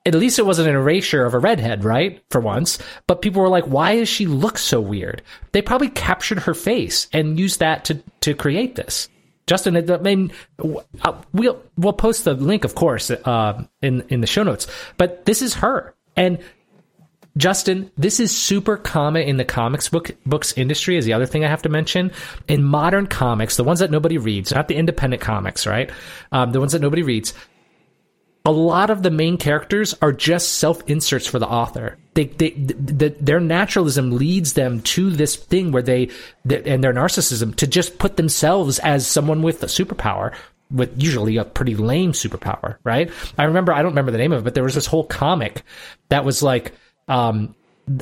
at least it wasn't an erasure of a redhead, right? For once. But people were like, why does she look so weird? They probably captured her face and used that to, to create this. Justin, I mean, uh, we'll, we'll post the link, of course, uh, in, in the show notes, but this is her. And Justin, this is super common in the comics book books industry. Is the other thing I have to mention in modern comics, the ones that nobody reads, not the independent comics, right? Um, the ones that nobody reads a lot of the main characters are just self inserts for the author. They, they, the, their naturalism leads them to this thing where they, they, and their narcissism to just put themselves as someone with a superpower, with usually a pretty lame superpower, right? I remember, I don't remember the name of it, but there was this whole comic that was like, um,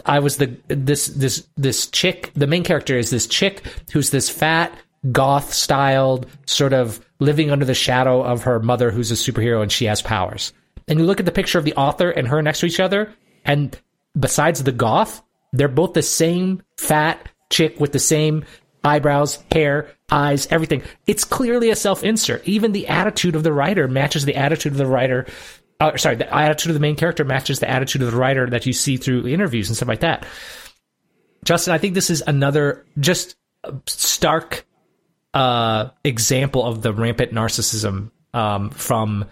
I was the this this this chick. The main character is this chick who's this fat goth styled sort of living under the shadow of her mother who's a superhero and she has powers. And you look at the picture of the author and her next to each other, and besides the goth, they're both the same fat chick with the same eyebrows, hair, eyes, everything. It's clearly a self insert. Even the attitude of the writer matches the attitude of the writer. Uh, sorry, the attitude of the main character matches the attitude of the writer that you see through interviews and stuff like that. Justin, I think this is another just stark uh, example of the rampant narcissism um, from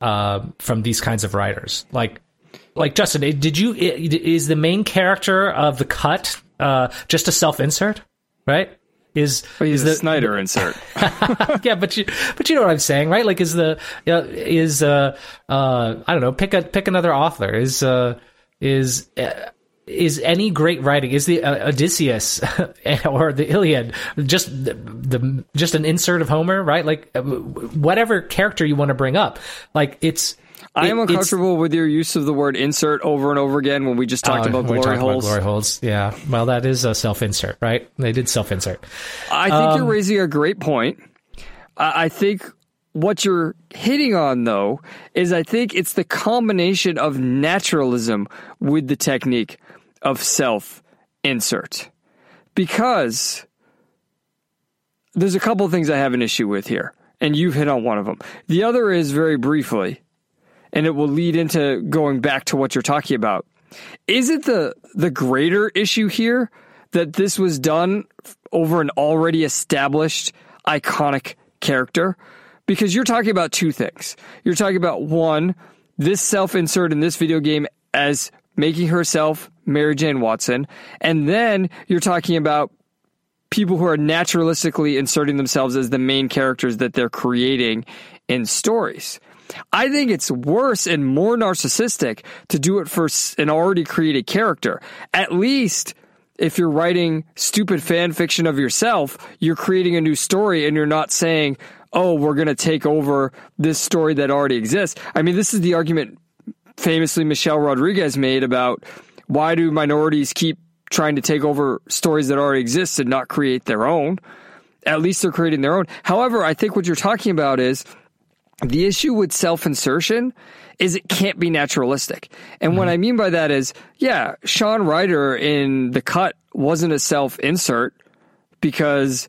uh, from these kinds of writers. Like, like Justin, did you is the main character of the cut uh, just a self insert, right? Is is Sean Ryder insert? (laughs) yeah, but you but you know what I'm saying, right? Like, is the uh, is uh, uh I don't know, pick a pick another author. Is uh is uh, is any great writing is the uh, Odysseus (laughs) or the Iliad just the, the, just an insert of Homer, right? Like uh, whatever character you want to bring up, like it's. I am uncomfortable with your use of the word insert over and over again when we just talked uh, about glory talked holes. About glory holes, yeah. Well, that is a self-insert, right? They did self-insert. I think um, you're raising a great point. I think what you're hitting on though is I think it's the combination of naturalism with the technique of self insert. Because there's a couple of things I have an issue with here, and you've hit on one of them. The other is very briefly, and it will lead into going back to what you're talking about. Is it the the greater issue here that this was done over an already established iconic character? Because you're talking about two things. You're talking about one, this self insert in this video game as making herself Mary Jane Watson. And then you're talking about people who are naturalistically inserting themselves as the main characters that they're creating in stories. I think it's worse and more narcissistic to do it for an already created character. At least if you're writing stupid fan fiction of yourself, you're creating a new story and you're not saying, oh, we're going to take over this story that already exists. I mean, this is the argument famously Michelle Rodriguez made about why do minorities keep trying to take over stories that already exist and not create their own? At least they're creating their own. However, I think what you're talking about is the issue with self insertion is it can't be naturalistic. And mm-hmm. what I mean by that is, yeah, Sean Ryder in The Cut wasn't a self insert because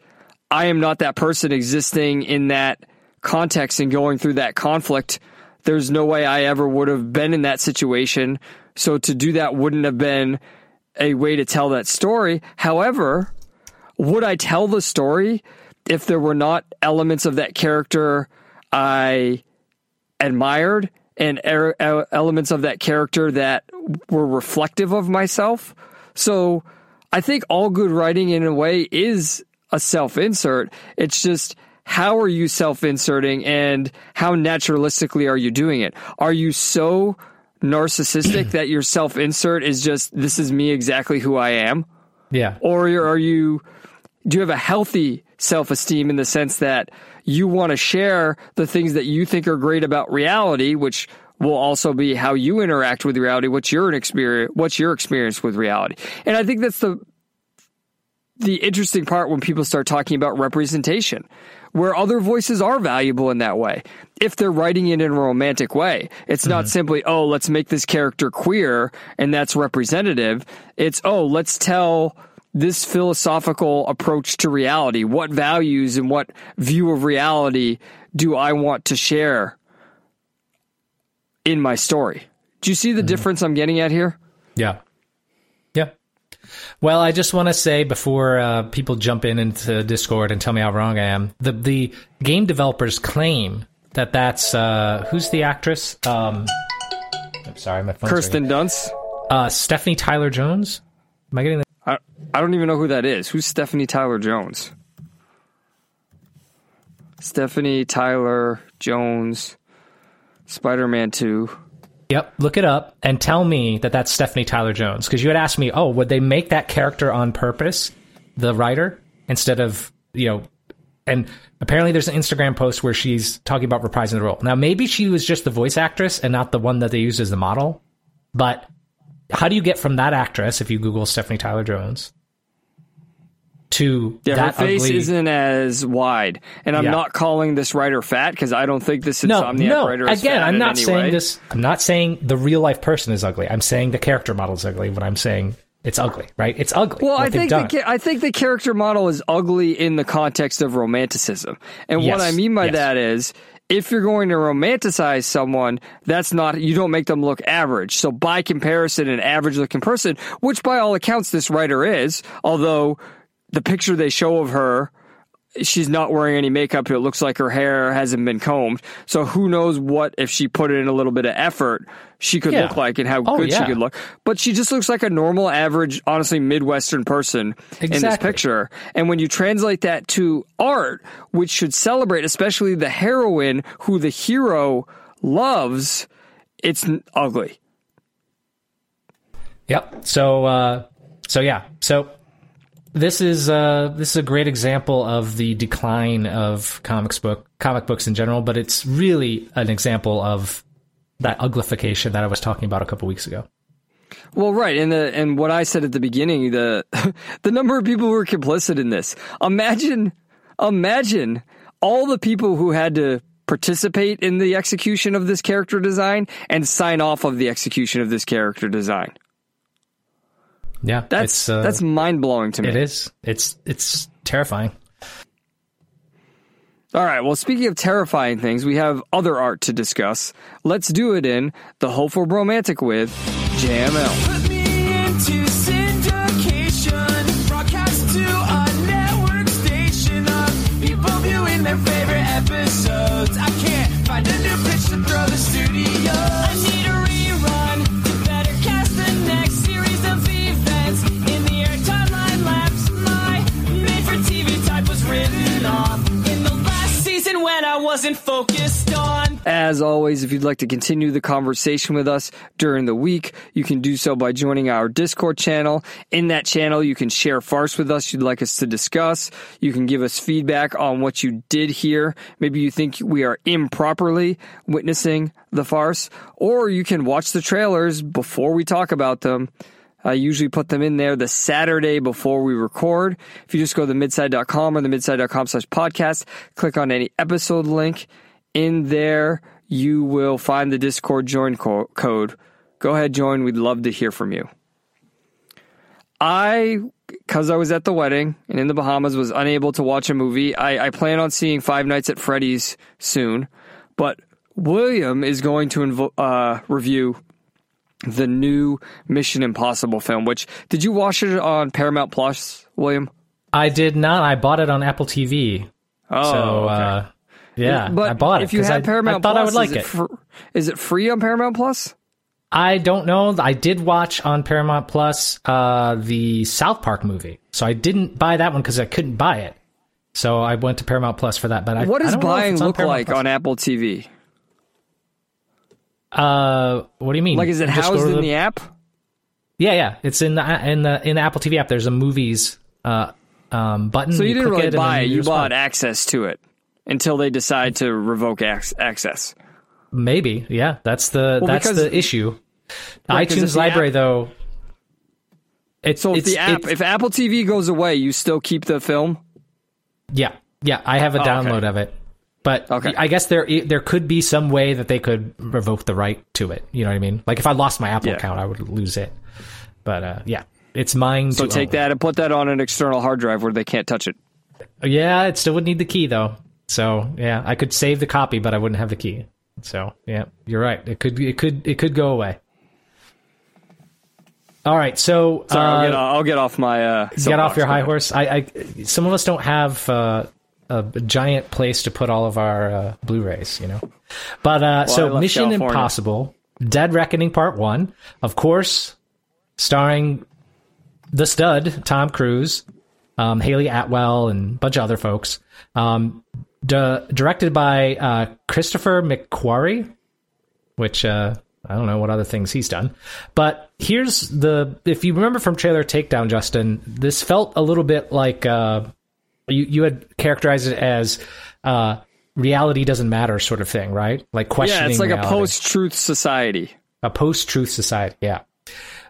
I am not that person existing in that context and going through that conflict. There's no way I ever would have been in that situation so to do that wouldn't have been a way to tell that story. However, would I tell the story if there were not elements of that character I admired and er- elements of that character that were reflective of myself? So I think all good writing in a way is a self insert. It's just how are you self inserting and how naturalistically are you doing it? Are you so narcissistic that your self insert is just this is me exactly who I am? Yeah. Or are you do you have a healthy self esteem in the sense that you want to share the things that you think are great about reality, which will also be how you interact with reality, what's your experience what's your experience with reality. And I think that's the the interesting part when people start talking about representation where other voices are valuable in that way. If they're writing it in a romantic way, it's mm-hmm. not simply, oh, let's make this character queer and that's representative. It's, oh, let's tell this philosophical approach to reality. What values and what view of reality do I want to share in my story? Do you see the difference I'm getting at here? Yeah. Yeah. Well, I just want to say before uh, people jump in into Discord and tell me how wrong I am, the the game developers claim that that's uh, who's the actress? Um, I'm sorry, my phone's Kirsten Dunst. Uh, Stephanie Tyler Jones. Am I getting that? I, I don't even know who that is. Who's Stephanie Tyler Jones? Stephanie Tyler Jones, Spider Man 2. Yep, look it up and tell me that that's Stephanie Tyler Jones because you had asked me, oh, would they make that character on purpose, the writer, instead of you know, and apparently there's an Instagram post where she's talking about reprising the role. Now maybe she was just the voice actress and not the one that they used as the model, but how do you get from that actress if you Google Stephanie Tyler Jones to Yeah, her that face ugly? isn't as wide. And I'm Yeah. not calling this writer fat because I don't think this no, insomniac no. writer is Again, fat I'm not saying way. this. I'm not saying the real life person is ugly. I'm saying the character model is ugly. When I'm saying it's ugly, right? It's ugly. Well, I think the, I think the character model is ugly in the context of romanticism, and Yes, what I mean by yes. that is if you're going to romanticize someone, that's not you don't make them look average. So by comparison, an average looking person, which by all accounts this writer is, although the picture they show of her. She's not wearing any makeup. It looks like her hair hasn't been combed. So who knows what if she put in a little bit of effort, she could Yeah. look like and how Oh, good she could look. But she just looks like a normal, average, honestly Midwestern person in this picture. And when you translate that to art, which should celebrate, especially the heroine who the hero loves, it's ugly. Yep. So, uh, so yeah. So this is uh, this is a great example of the decline of comics book comic books in general, but it's really an example of that uglification that I was talking about a couple weeks ago. Well, right, and the and what I said at the beginning, the (laughs) the number of people who were complicit in this. Imagine, imagine all the people who had to participate in the execution of this character design and sign off of the execution of this character design. Yeah, That's it's, uh, that's mind blowing to me. it is. It's it's terrifying. All right. Well, speaking of terrifying things, we have other art to discuss. Let's do it in the Hopeful Romantic with JML. Put me into syndication, broadcast to a network station of people viewing their favorite episodes. I can't find a new pitch to throw wasn't focused on. As always, if you'd like to continue the conversation with us during the week, you can do so by joining our Discord channel. In that channel, you can share farce with us you'd like us to discuss. You can give us feedback on what you did here. Maybe you think we are improperly witnessing the farce, or you can watch the trailers before we talk about them. I usually put them in there the Saturday before we record. If you just go to the midside.com or the midside.com slash podcast, click on any episode link. In there, you will find the Discord join co- code. Go ahead, join. We'd love to hear from you. I, because I was at the wedding and in the Bahamas, was unable to watch a movie. I, I plan on seeing Five Nights at Freddy's soon, but William is going to invo- uh, review the new Mission Impossible film. Which did you watch it on Paramount Plus, William? I did not. I bought it on Apple TV. Oh, so okay. uh, yeah, but I bought it. If you had I, Paramount I thought Plus, I would like is it. fr- is it free on Paramount Plus? I don't know. I did watch on Paramount Plus uh, the South Park movie, so I didn't buy that one because I couldn't buy it. So I went to Paramount Plus for that. But I, What does don't know if buying look Paramount like Plus. on Apple TV? Uh, what do you mean? Like, is it Just housed in the app? Yeah, yeah. It's in the in the in the Apple TV app. There's a movies uh, um, button. So you, didn't really it buy it. You bought access to it until they decide to revoke access. Maybe, yeah. That's the Well, that's because- the issue. Right, iTunes the library app- though. It's So if it's, the app, it's- if Apple TV goes away, you still keep the film. yeah, yeah. I have a Oh, okay. download of it, but Okay. I guess there there could be some way that they could revoke the right to it. You know what I mean? Like if I lost my Apple Yeah. account, I would lose it. But uh, yeah, it's mine. So take own. that and put that on an external hard drive where they can't touch it. Yeah, it still would need the key though. So yeah, I could save the copy, but I wouldn't have the key. So yeah, you're right. It could it could it could go away. All right, so Sorry, I'll, uh, get, I'll get off my. Uh, get off your high ahead. horse. I, I some of us don't have uh, a giant place to put all of our uh, Blu-rays, you know. But uh, I so Mission California. Impossible, Dead Reckoning Part One, of course, starring the stud Tom Cruise, um, Hayley Atwell, and a bunch of other folks. Um, di- directed by uh, Christopher McQuarrie, which uh, I don't know what other things he's done. But here's the if you remember from trailer takedown, Justin, this felt a little bit like uh, you you had characterized it as uh, reality doesn't matter sort of thing, right? Like questioning. Yeah, it's like a post-truth society. a post-truth society yeah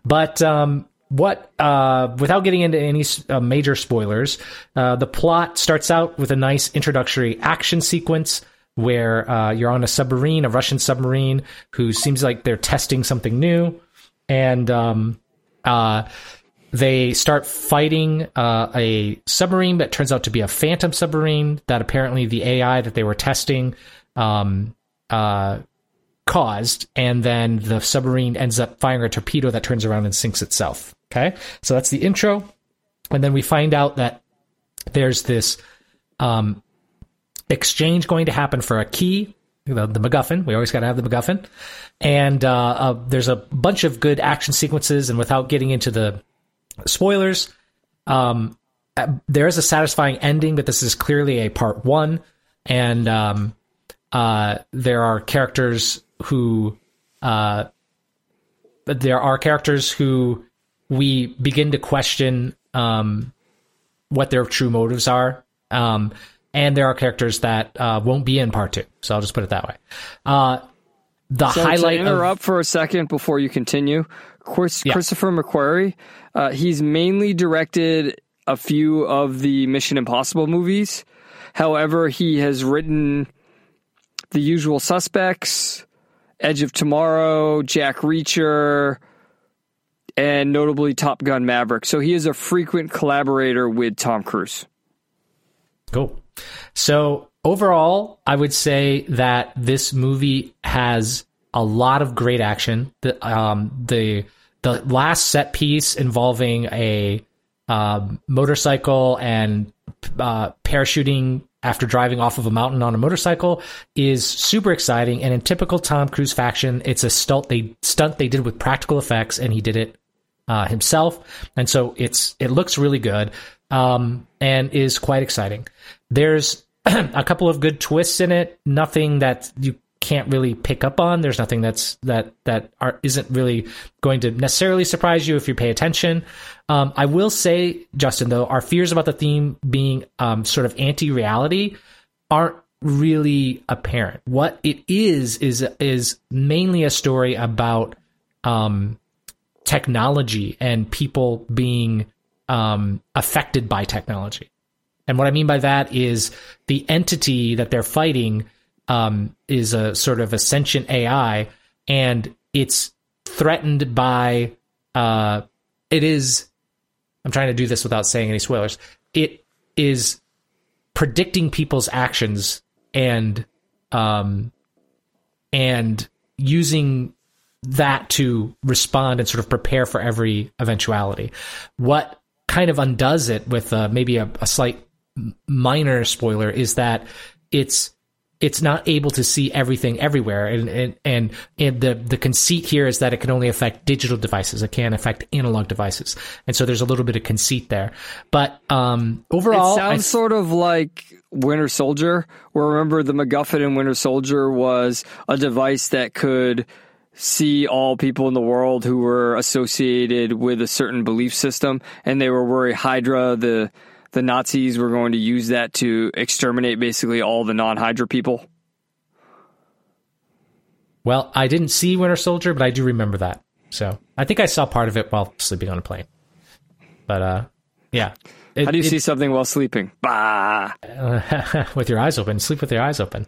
but um what uh without getting into any uh, major spoilers uh the plot starts out with a nice introductory action sequence where uh you're on a submarine a russian submarine who seems like they're testing something new and um uh they start fighting uh, a submarine that turns out to be a phantom submarine that apparently the AI that they were testing um, uh, caused, and then the submarine ends up firing a torpedo that turns around and sinks itself. Okay, so that's the intro, and then we find out that there's this um, exchange going to happen for a key, the, the MacGuffin. We always got to have the MacGuffin, and uh, uh, there's a bunch of good action sequences. And without getting into the spoilers, um, uh, there is a satisfying ending, but this is clearly a part one, and um, uh, there are characters who uh, there are characters who we begin to question um, what their true motives are. Um, and there are characters that uh, won't be in part two. So I'll just put it that way. Uh, the So highlight to of interrupt for a second before you continue, Chris, Yeah. Christopher McQuarrie, uh, he's mainly directed a few of the Mission Impossible movies. However, he has written The Usual Suspects, Edge of Tomorrow, Jack Reacher, and notably Top Gun Maverick. So he is a frequent collaborator with Tom Cruise. Cool. So overall, I would say that this movie has a lot of great action. The um, the the last set piece involving a um, motorcycle and uh, parachuting after driving off of a mountain on a motorcycle is super exciting. And in typical Tom Cruise fashion, it's a stunt they stunt they did with practical effects, and he did it uh, himself, and so it's it looks really good um, and is quite exciting. There's (clears throat) a couple of good twists in it. Nothing that you can't really pick up on. There's nothing that's that that are, isn't really going to necessarily surprise you if you pay attention. Um, I will say, Justin, though, our fears about the theme being um, sort of anti-reality aren't really apparent. What it is is is mainly a story about um, technology and people being um, affected by technology. And what I mean by that is the entity that they're fighting um, is a sort of a sentient AI, and it's threatened by. Uh, it is. I'm trying to do this without saying any spoilers. It is predicting people's actions and um, and using that to respond and sort of prepare for every eventuality. What kind of undoes it with uh, maybe a, a slight minor spoiler is that it's it's not able to see everything everywhere. And and and, and the the conceit here is that it can only affect digital devices. It can't affect analog devices. And so there's a little bit of conceit there. But um overall It I sounds sort of like Winter Soldier, where remember the MacGuffin in Winter Soldier was a device that could see all people in the world who were associated with a certain belief system, and they were worried Hydra, the the Nazis, were going to use that to exterminate basically all the non-Hydra people. Well, I didn't see Winter Soldier, but I do remember that. So I think I saw part of it while sleeping on a plane. But uh, Yeah. It- How do you it- see something while sleeping? Bah. (laughs) with your eyes open. Sleep with your eyes open.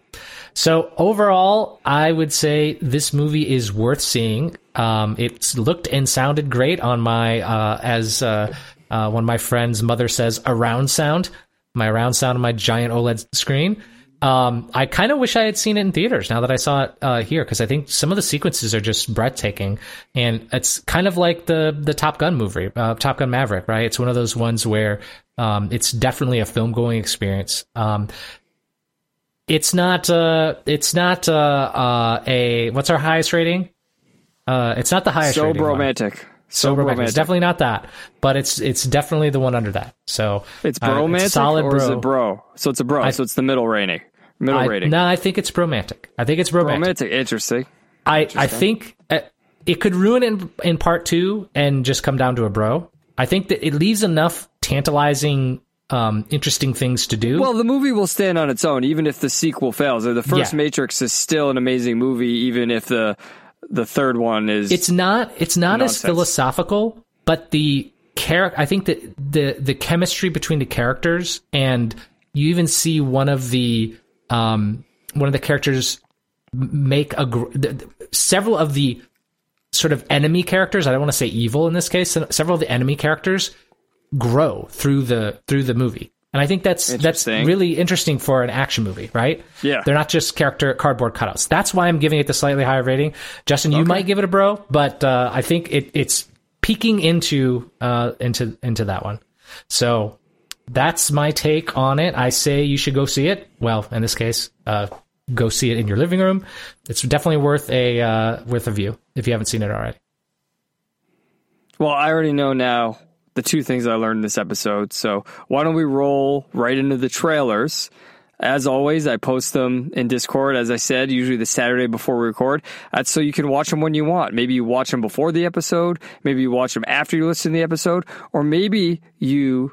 So overall, I would say this movie is worth seeing. Um, it's looked and sounded great on my, uh, as uh, uh, one of my friends' mother says, around sound. My around sound on my giant OLED screen. Um, I kind of wish I had seen it in theaters now that I saw it uh, here because I think some of the sequences are just breathtaking, and it's kind of like the the Top Gun movie, uh, Top Gun Maverick, right? It's one of those ones where um, it's definitely a film going experience. Um, it's not uh, it's not uh, uh, a what's our highest rating? Uh, it's not the highest So one. So romantic. It's definitely not that, but it's it's definitely the one under that. So It's uh, bromantic solid or bro. is it bro? So it's a bro. so it's the middle rating. Middle I, rating. No, I think it's bromantic. I think it's bromantic. romantic. Interesting. I I think uh, it could ruin it in, in part two and just come down to a bro. I think that it leaves enough tantalizing, um, interesting things to do. Well, the movie will stand on its own, even if the sequel fails. The first Yeah. Matrix is still an amazing movie, even if the the third one is. it's not it's not as philosophical, but the character. I think that the the chemistry between the characters and you even see one of the um one of the characters make a gr- th- th- several of the sort of enemy characters. I don't want to say evil in this case. Several of the enemy characters grow through the through the movie. And I think that's that's really interesting for an action movie, right? Yeah. They're not just character cardboard cutouts. That's why I'm giving it the slightly higher rating. Justin, you might give it a bro, but uh, I think it, it's peeking into uh, into into that one. So that's my take on it. I say you should go see it. Well, in this case, uh, go see it in your living room. It's definitely worth a uh, worth a view if you haven't seen it already. well, I already know now the two things I learned in this episode. So why don't we roll right into the trailers? As always, I post them in Discord, as I said, usually the Saturday before we record. That's so you can watch them when you want. Maybe you watch them before the episode. Maybe you watch them after you listen to the episode. Or maybe you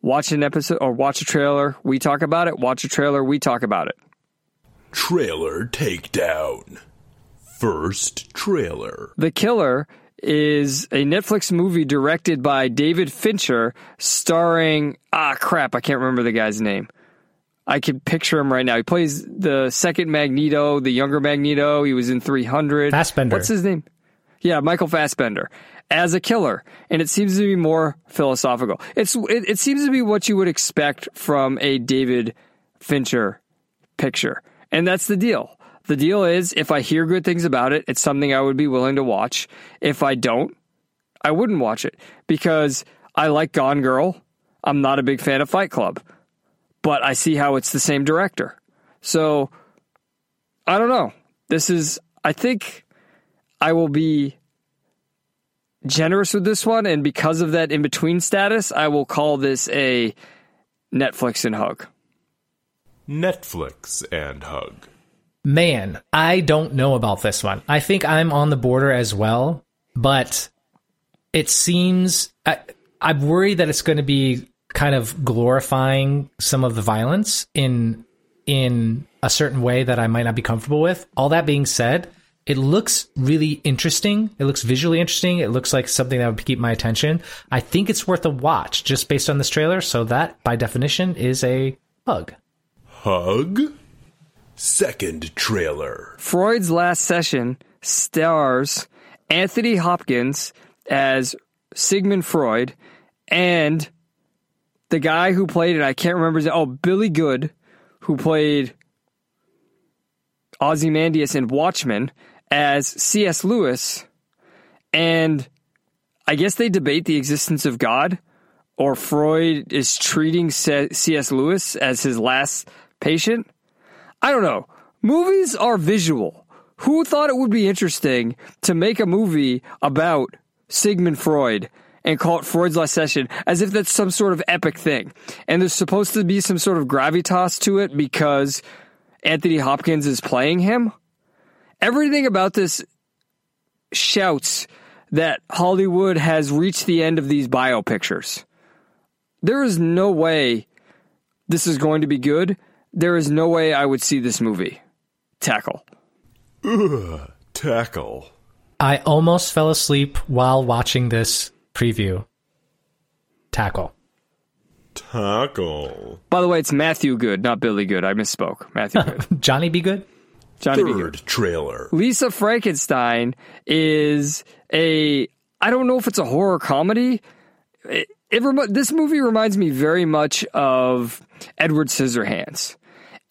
watch an episode or watch a trailer. We talk about it. Watch a trailer. We talk about it. Trailer takedown. First trailer. The Killer is a Netflix movie directed by David Fincher, starring ah crap, I can't remember the guy's name. I can picture him right now. He plays the second Magneto, the younger Magneto. He was in 300. Fassbender. What's his name? Yeah, Michael Fassbender as a killer, and it seems to be more philosophical. It's it, it seems to be what you would expect from a David Fincher picture, and that's the deal. The deal is, if I hear good things about it, it's something I would be willing to watch. If I don't, I wouldn't watch it because I like Gone Girl. I'm not a big fan of Fight Club, but I see how it's the same director. So I don't know. This is, I think I will be generous with this one. And because of that in between status, I will call this a Netflix and hug. Netflix and hug. Man, I don't know about this one. I think I'm on the border as well, but it seems I, I'm worried that it's going to be kind of glorifying some of the violence in in a certain way that I might not be comfortable with. All that being said, it looks really interesting. It looks visually interesting. It looks like something that would keep my attention. I think it's worth a watch just based on this trailer. So that, by definition, is a hug. Hug? Second trailer. Freud's Last Session stars Anthony Hopkins as Sigmund Freud and the guy who played it, I can't remember his oh, Billy Good, who played Ozymandias in Watchmen as C.S. Lewis. And I guess they debate the existence of God, or Freud is treating C.S. Lewis as his last patient. I don't know. Movies are visual. Who thought it would be interesting to make a movie about Sigmund Freud and call it Freud's Last Session as if that's some sort of epic thing? And there's supposed to be some sort of gravitas to it because Anthony Hopkins is playing him? Everything about this shouts that Hollywood has reached the end of these bio pictures. There is no way this is going to be good. There is no way I would see this movie. Tackle. Ugh, Tackle. I almost fell asleep while watching this preview. tackle. Tackle. By the way, it's Matthew Goode, not Billy Good. I misspoke. Matthew Goode. (laughs) Johnny Be Good? Johnny B. Good. Third trailer. Lisa Frankenstein is a I don't know if it's a horror comedy. It, it this movie reminds me very much of Edward Scissorhands,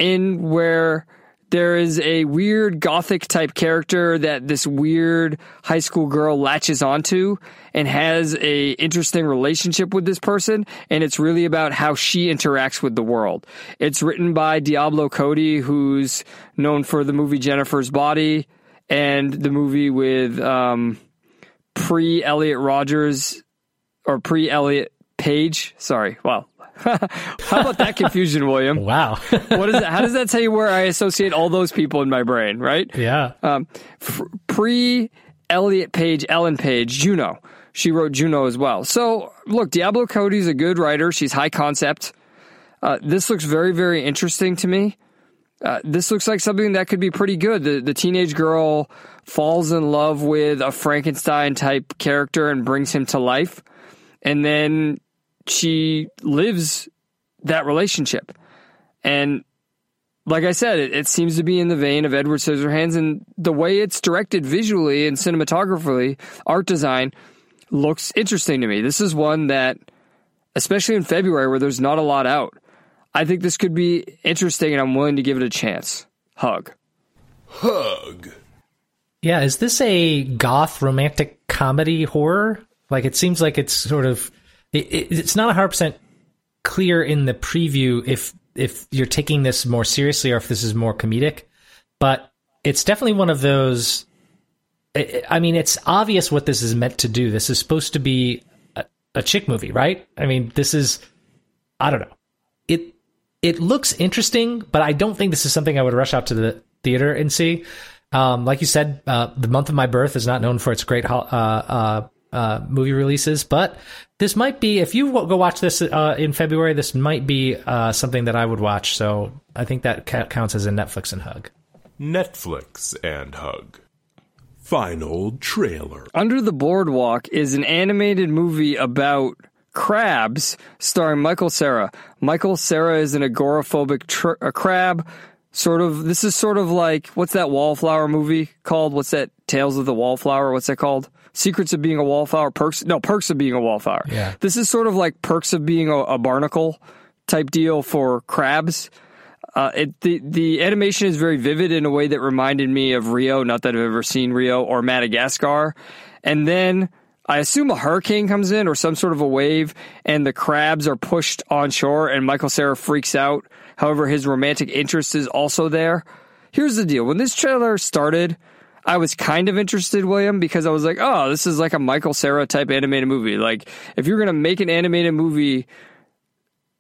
in where there is a weird gothic type character that this weird high school girl latches onto and has a interesting relationship with this person and it's really about how she interacts with the world. It's written by Diablo Cody who's known for the movie Jennifer's Body and the movie with um pre Elliot Rogers or pre Elliot Page. Sorry. Wow. (laughs) How about that confusion, William? Wow. (laughs) What is that? How does that tell you where I associate all those people in my brain, right? yeah. Um, f- pre Elliot Page, Ellen Page, Juno. She wrote Juno as well. So, look, Diablo Cody's a good writer. She's high concept. Uh, this looks very, very interesting to me. Uh, this looks like something that could be pretty good. The, the teenage girl falls in love with a Frankenstein type character and brings him to life. And then she lives that relationship. And like I said, it, it seems to be in the vein of Edward Scissorhands, and the way it's directed visually and cinematographically, art design looks interesting to me. This is one that, especially in February where there's not a lot out, I think this could be interesting, and I'm willing to give it a chance. Hug. Hug. Yeah, is this a goth romantic comedy horror? Like it seems like it's sort of it, it, it's not hundred percent clear in the preview if if you're taking this more seriously or if this is more comedic, but it's definitely one of those. I I mean, it's obvious what this is meant to do. This is supposed to be a, a chick movie, right? I mean, this is I don't know. It it looks interesting, but I don't think this is something I would rush out to the theater and see. Um, like you said, uh, the month of my birth is not known for its great uh, uh, uh, movie releases, but this might be if you go watch this uh, in February, this might be uh, something that I would watch. So I think that ca- counts as a Netflix and hug. Netflix and Hug. Final trailer. Under the Boardwalk is an animated movie about crabs starring Michael Cera. Michael Cera is an agoraphobic tr- a crab. Sort of, this is sort of like, what's that wallflower movie called? What's that Tales of the Wallflower? What's that called? Secrets of Being a Wallflower? Perks? No, Perks of Being a Wallflower. Yeah. This is sort of like Perks of Being a, a Barnacle type deal for crabs. Uh, it, the the animation is very vivid in a way that reminded me of Rio. Not that I've ever seen Rio or Madagascar. And then I assume a hurricane comes in or some sort of a wave, and the crabs are pushed on shore, and Michael Cera freaks out. However, his romantic interest is also there. Here's the deal: when this trailer started, I was kind of interested, William, because I was like, "Oh, this is like a Michael Cera type animated movie." Like, if you're gonna make an animated movie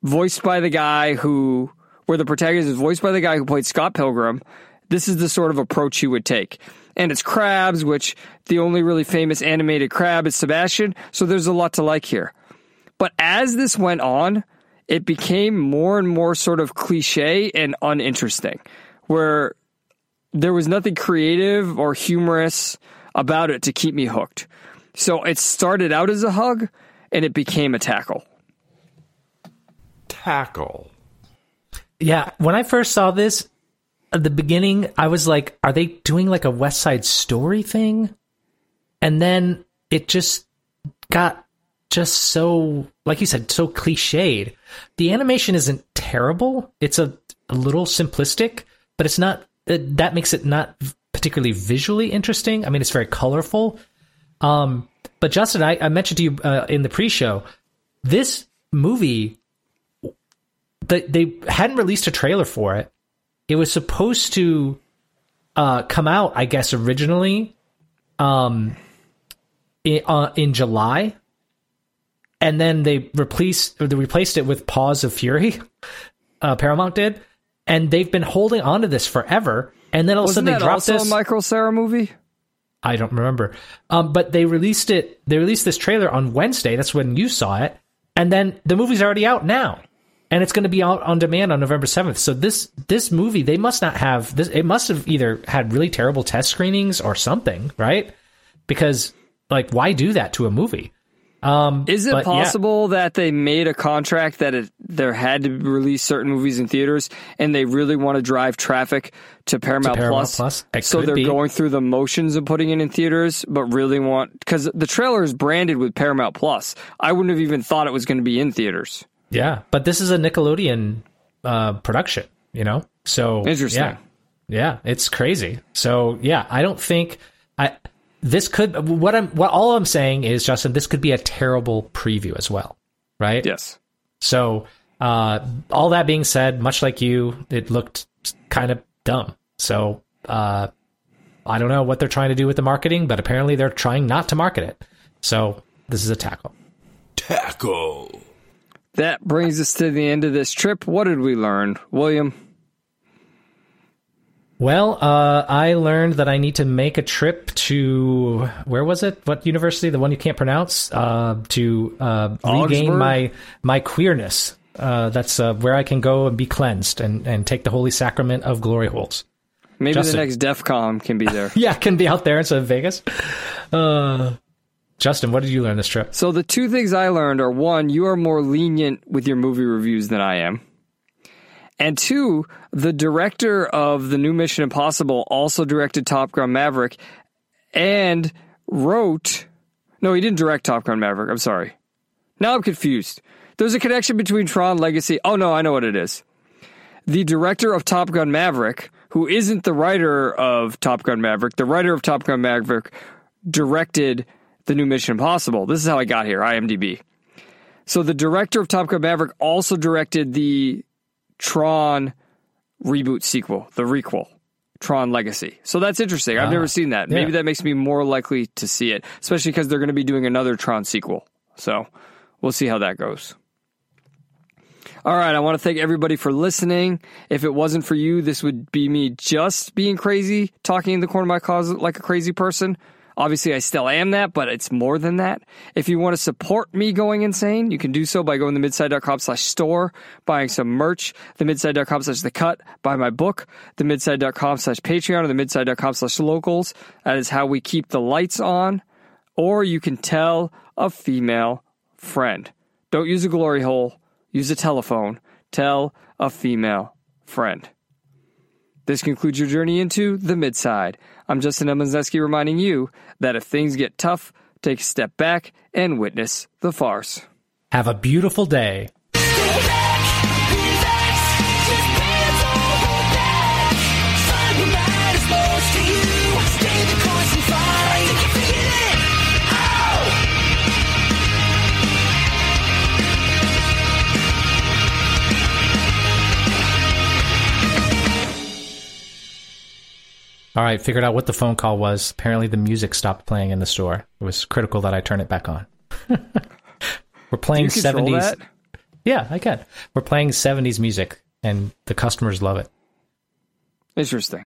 voiced by the guy who, where the protagonist is voiced by the guy who played Scott Pilgrim, this is the sort of approach you would take. And it's crabs, which the only really famous animated crab is Sebastian, so there's a lot to like here. But as this went on, it became more and more sort of cliche and uninteresting, where there was nothing creative or humorous about it to keep me hooked. So it started out as a hug and it became a tackle. Tackle. Yeah, when I first saw this at the beginning, I was like, are they doing like a West Side Story thing? And then it just got just so, like you said, so cliched. The animation isn't terrible. It's a, a little simplistic, but it's not, it, that makes it not particularly visually interesting. I mean, it's very colorful. Um, but Justin, I, I mentioned to you uh, in the pre-show, this movie, they, they hadn't released a trailer for it. It was supposed to uh, come out, I guess, originally um, in, uh, in July, and then they replaced they replaced it with Paws of Fury. (laughs) Uh, Paramount did, and they've been holding on to this forever. And then all of a Wasn't sudden they dropped also this. a Michael Cera movie? I don't remember. Um, but they released it. They released this trailer on Wednesday. That's when you saw it, and then the movie's already out now, and it's going to be out on demand on November seventh. So this this movie, they must not have this. It must have either had really terrible test screenings or something, right? Because like, why do that to a movie? Um, Is it but yeah. possible that they made a contract that it, there had to release certain movies in theaters, and they really want to drive traffic to Paramount, Paramount Plus? Plus? So they're be. going through the motions of putting it in theaters, but really want because the trailer is branded with Paramount Plus. I wouldn't have even thought it was going to be in theaters. Yeah, but this is a Nickelodeon uh, production, you know. So Interesting. Yeah, yeah, it's crazy. So yeah, I don't think I this could what I'm what all I'm saying is Justin, this could be a terrible preview as well, right? Yes. So uh, all that being said, much like you, it looked kind of dumb. So uh, I don't know what they're trying to do with the marketing, but apparently they're trying not to market it. So this is a tackle. Tackle. That brings us to the end of this trip. What did we learn, William? Well, uh, I learned that I need to make a trip to where was it? What university? The one you can't pronounce? Uh, to uh, regain my my queerness. Uh, that's uh, where I can go and be cleansed and, and take the holy sacrament of glory holes. Maybe Justin. the next DEF CON can be there. (laughs) Yeah, can be out there instead of Vegas. Uh, Justin, what did you learn this trip? So the two things I learned are one, you are more lenient with your movie reviews than I am. And two, the director of the new Mission Impossible also directed Top Gun Maverick and wrote No, he didn't direct Top Gun Maverick. I'm sorry. Now I'm confused. There's a connection between Tron Legacy. Oh no, I know what it is. The director of Top Gun Maverick, who isn't the writer of Top Gun Maverick, the writer of Top Gun Maverick directed the new Mission Impossible. This is how I got here, IMDb. So the director of Top Gun Maverick also directed the Tron reboot sequel, the requel, Tron Legacy. So that's interesting. I've never ah, seen that. Maybe yeah. that makes me more likely to see it, especially because they're going to be doing another Tron sequel. So we'll see how that goes. All right, I want to thank everybody for listening. If it wasn't for you, this would be me just being crazy, talking in the corner of my closet like a crazy person. Obviously, I still am that, but it's more than that. If you want to support me going insane, you can do so by going to midside.com slash store, buying some merch, the midside.com slash the cut, buy my book, the midside.com slash Patreon, or the midside.com slash locals. That is how we keep the lights on. Or you can tell a female friend. Don't use a glory hole, use a telephone. Tell a female friend. This concludes your journey into the midside. I'm Justin Emanzeski reminding you that if things get tough, take a step back and witness the farce. Have a beautiful day. All right, figured out what the phone call was. Apparently, the music stopped playing in the store. It was critical that I turn it back on. (laughs) We're playing 70s. Yeah, I can. We're playing 70s music, and the customers love it. Interesting.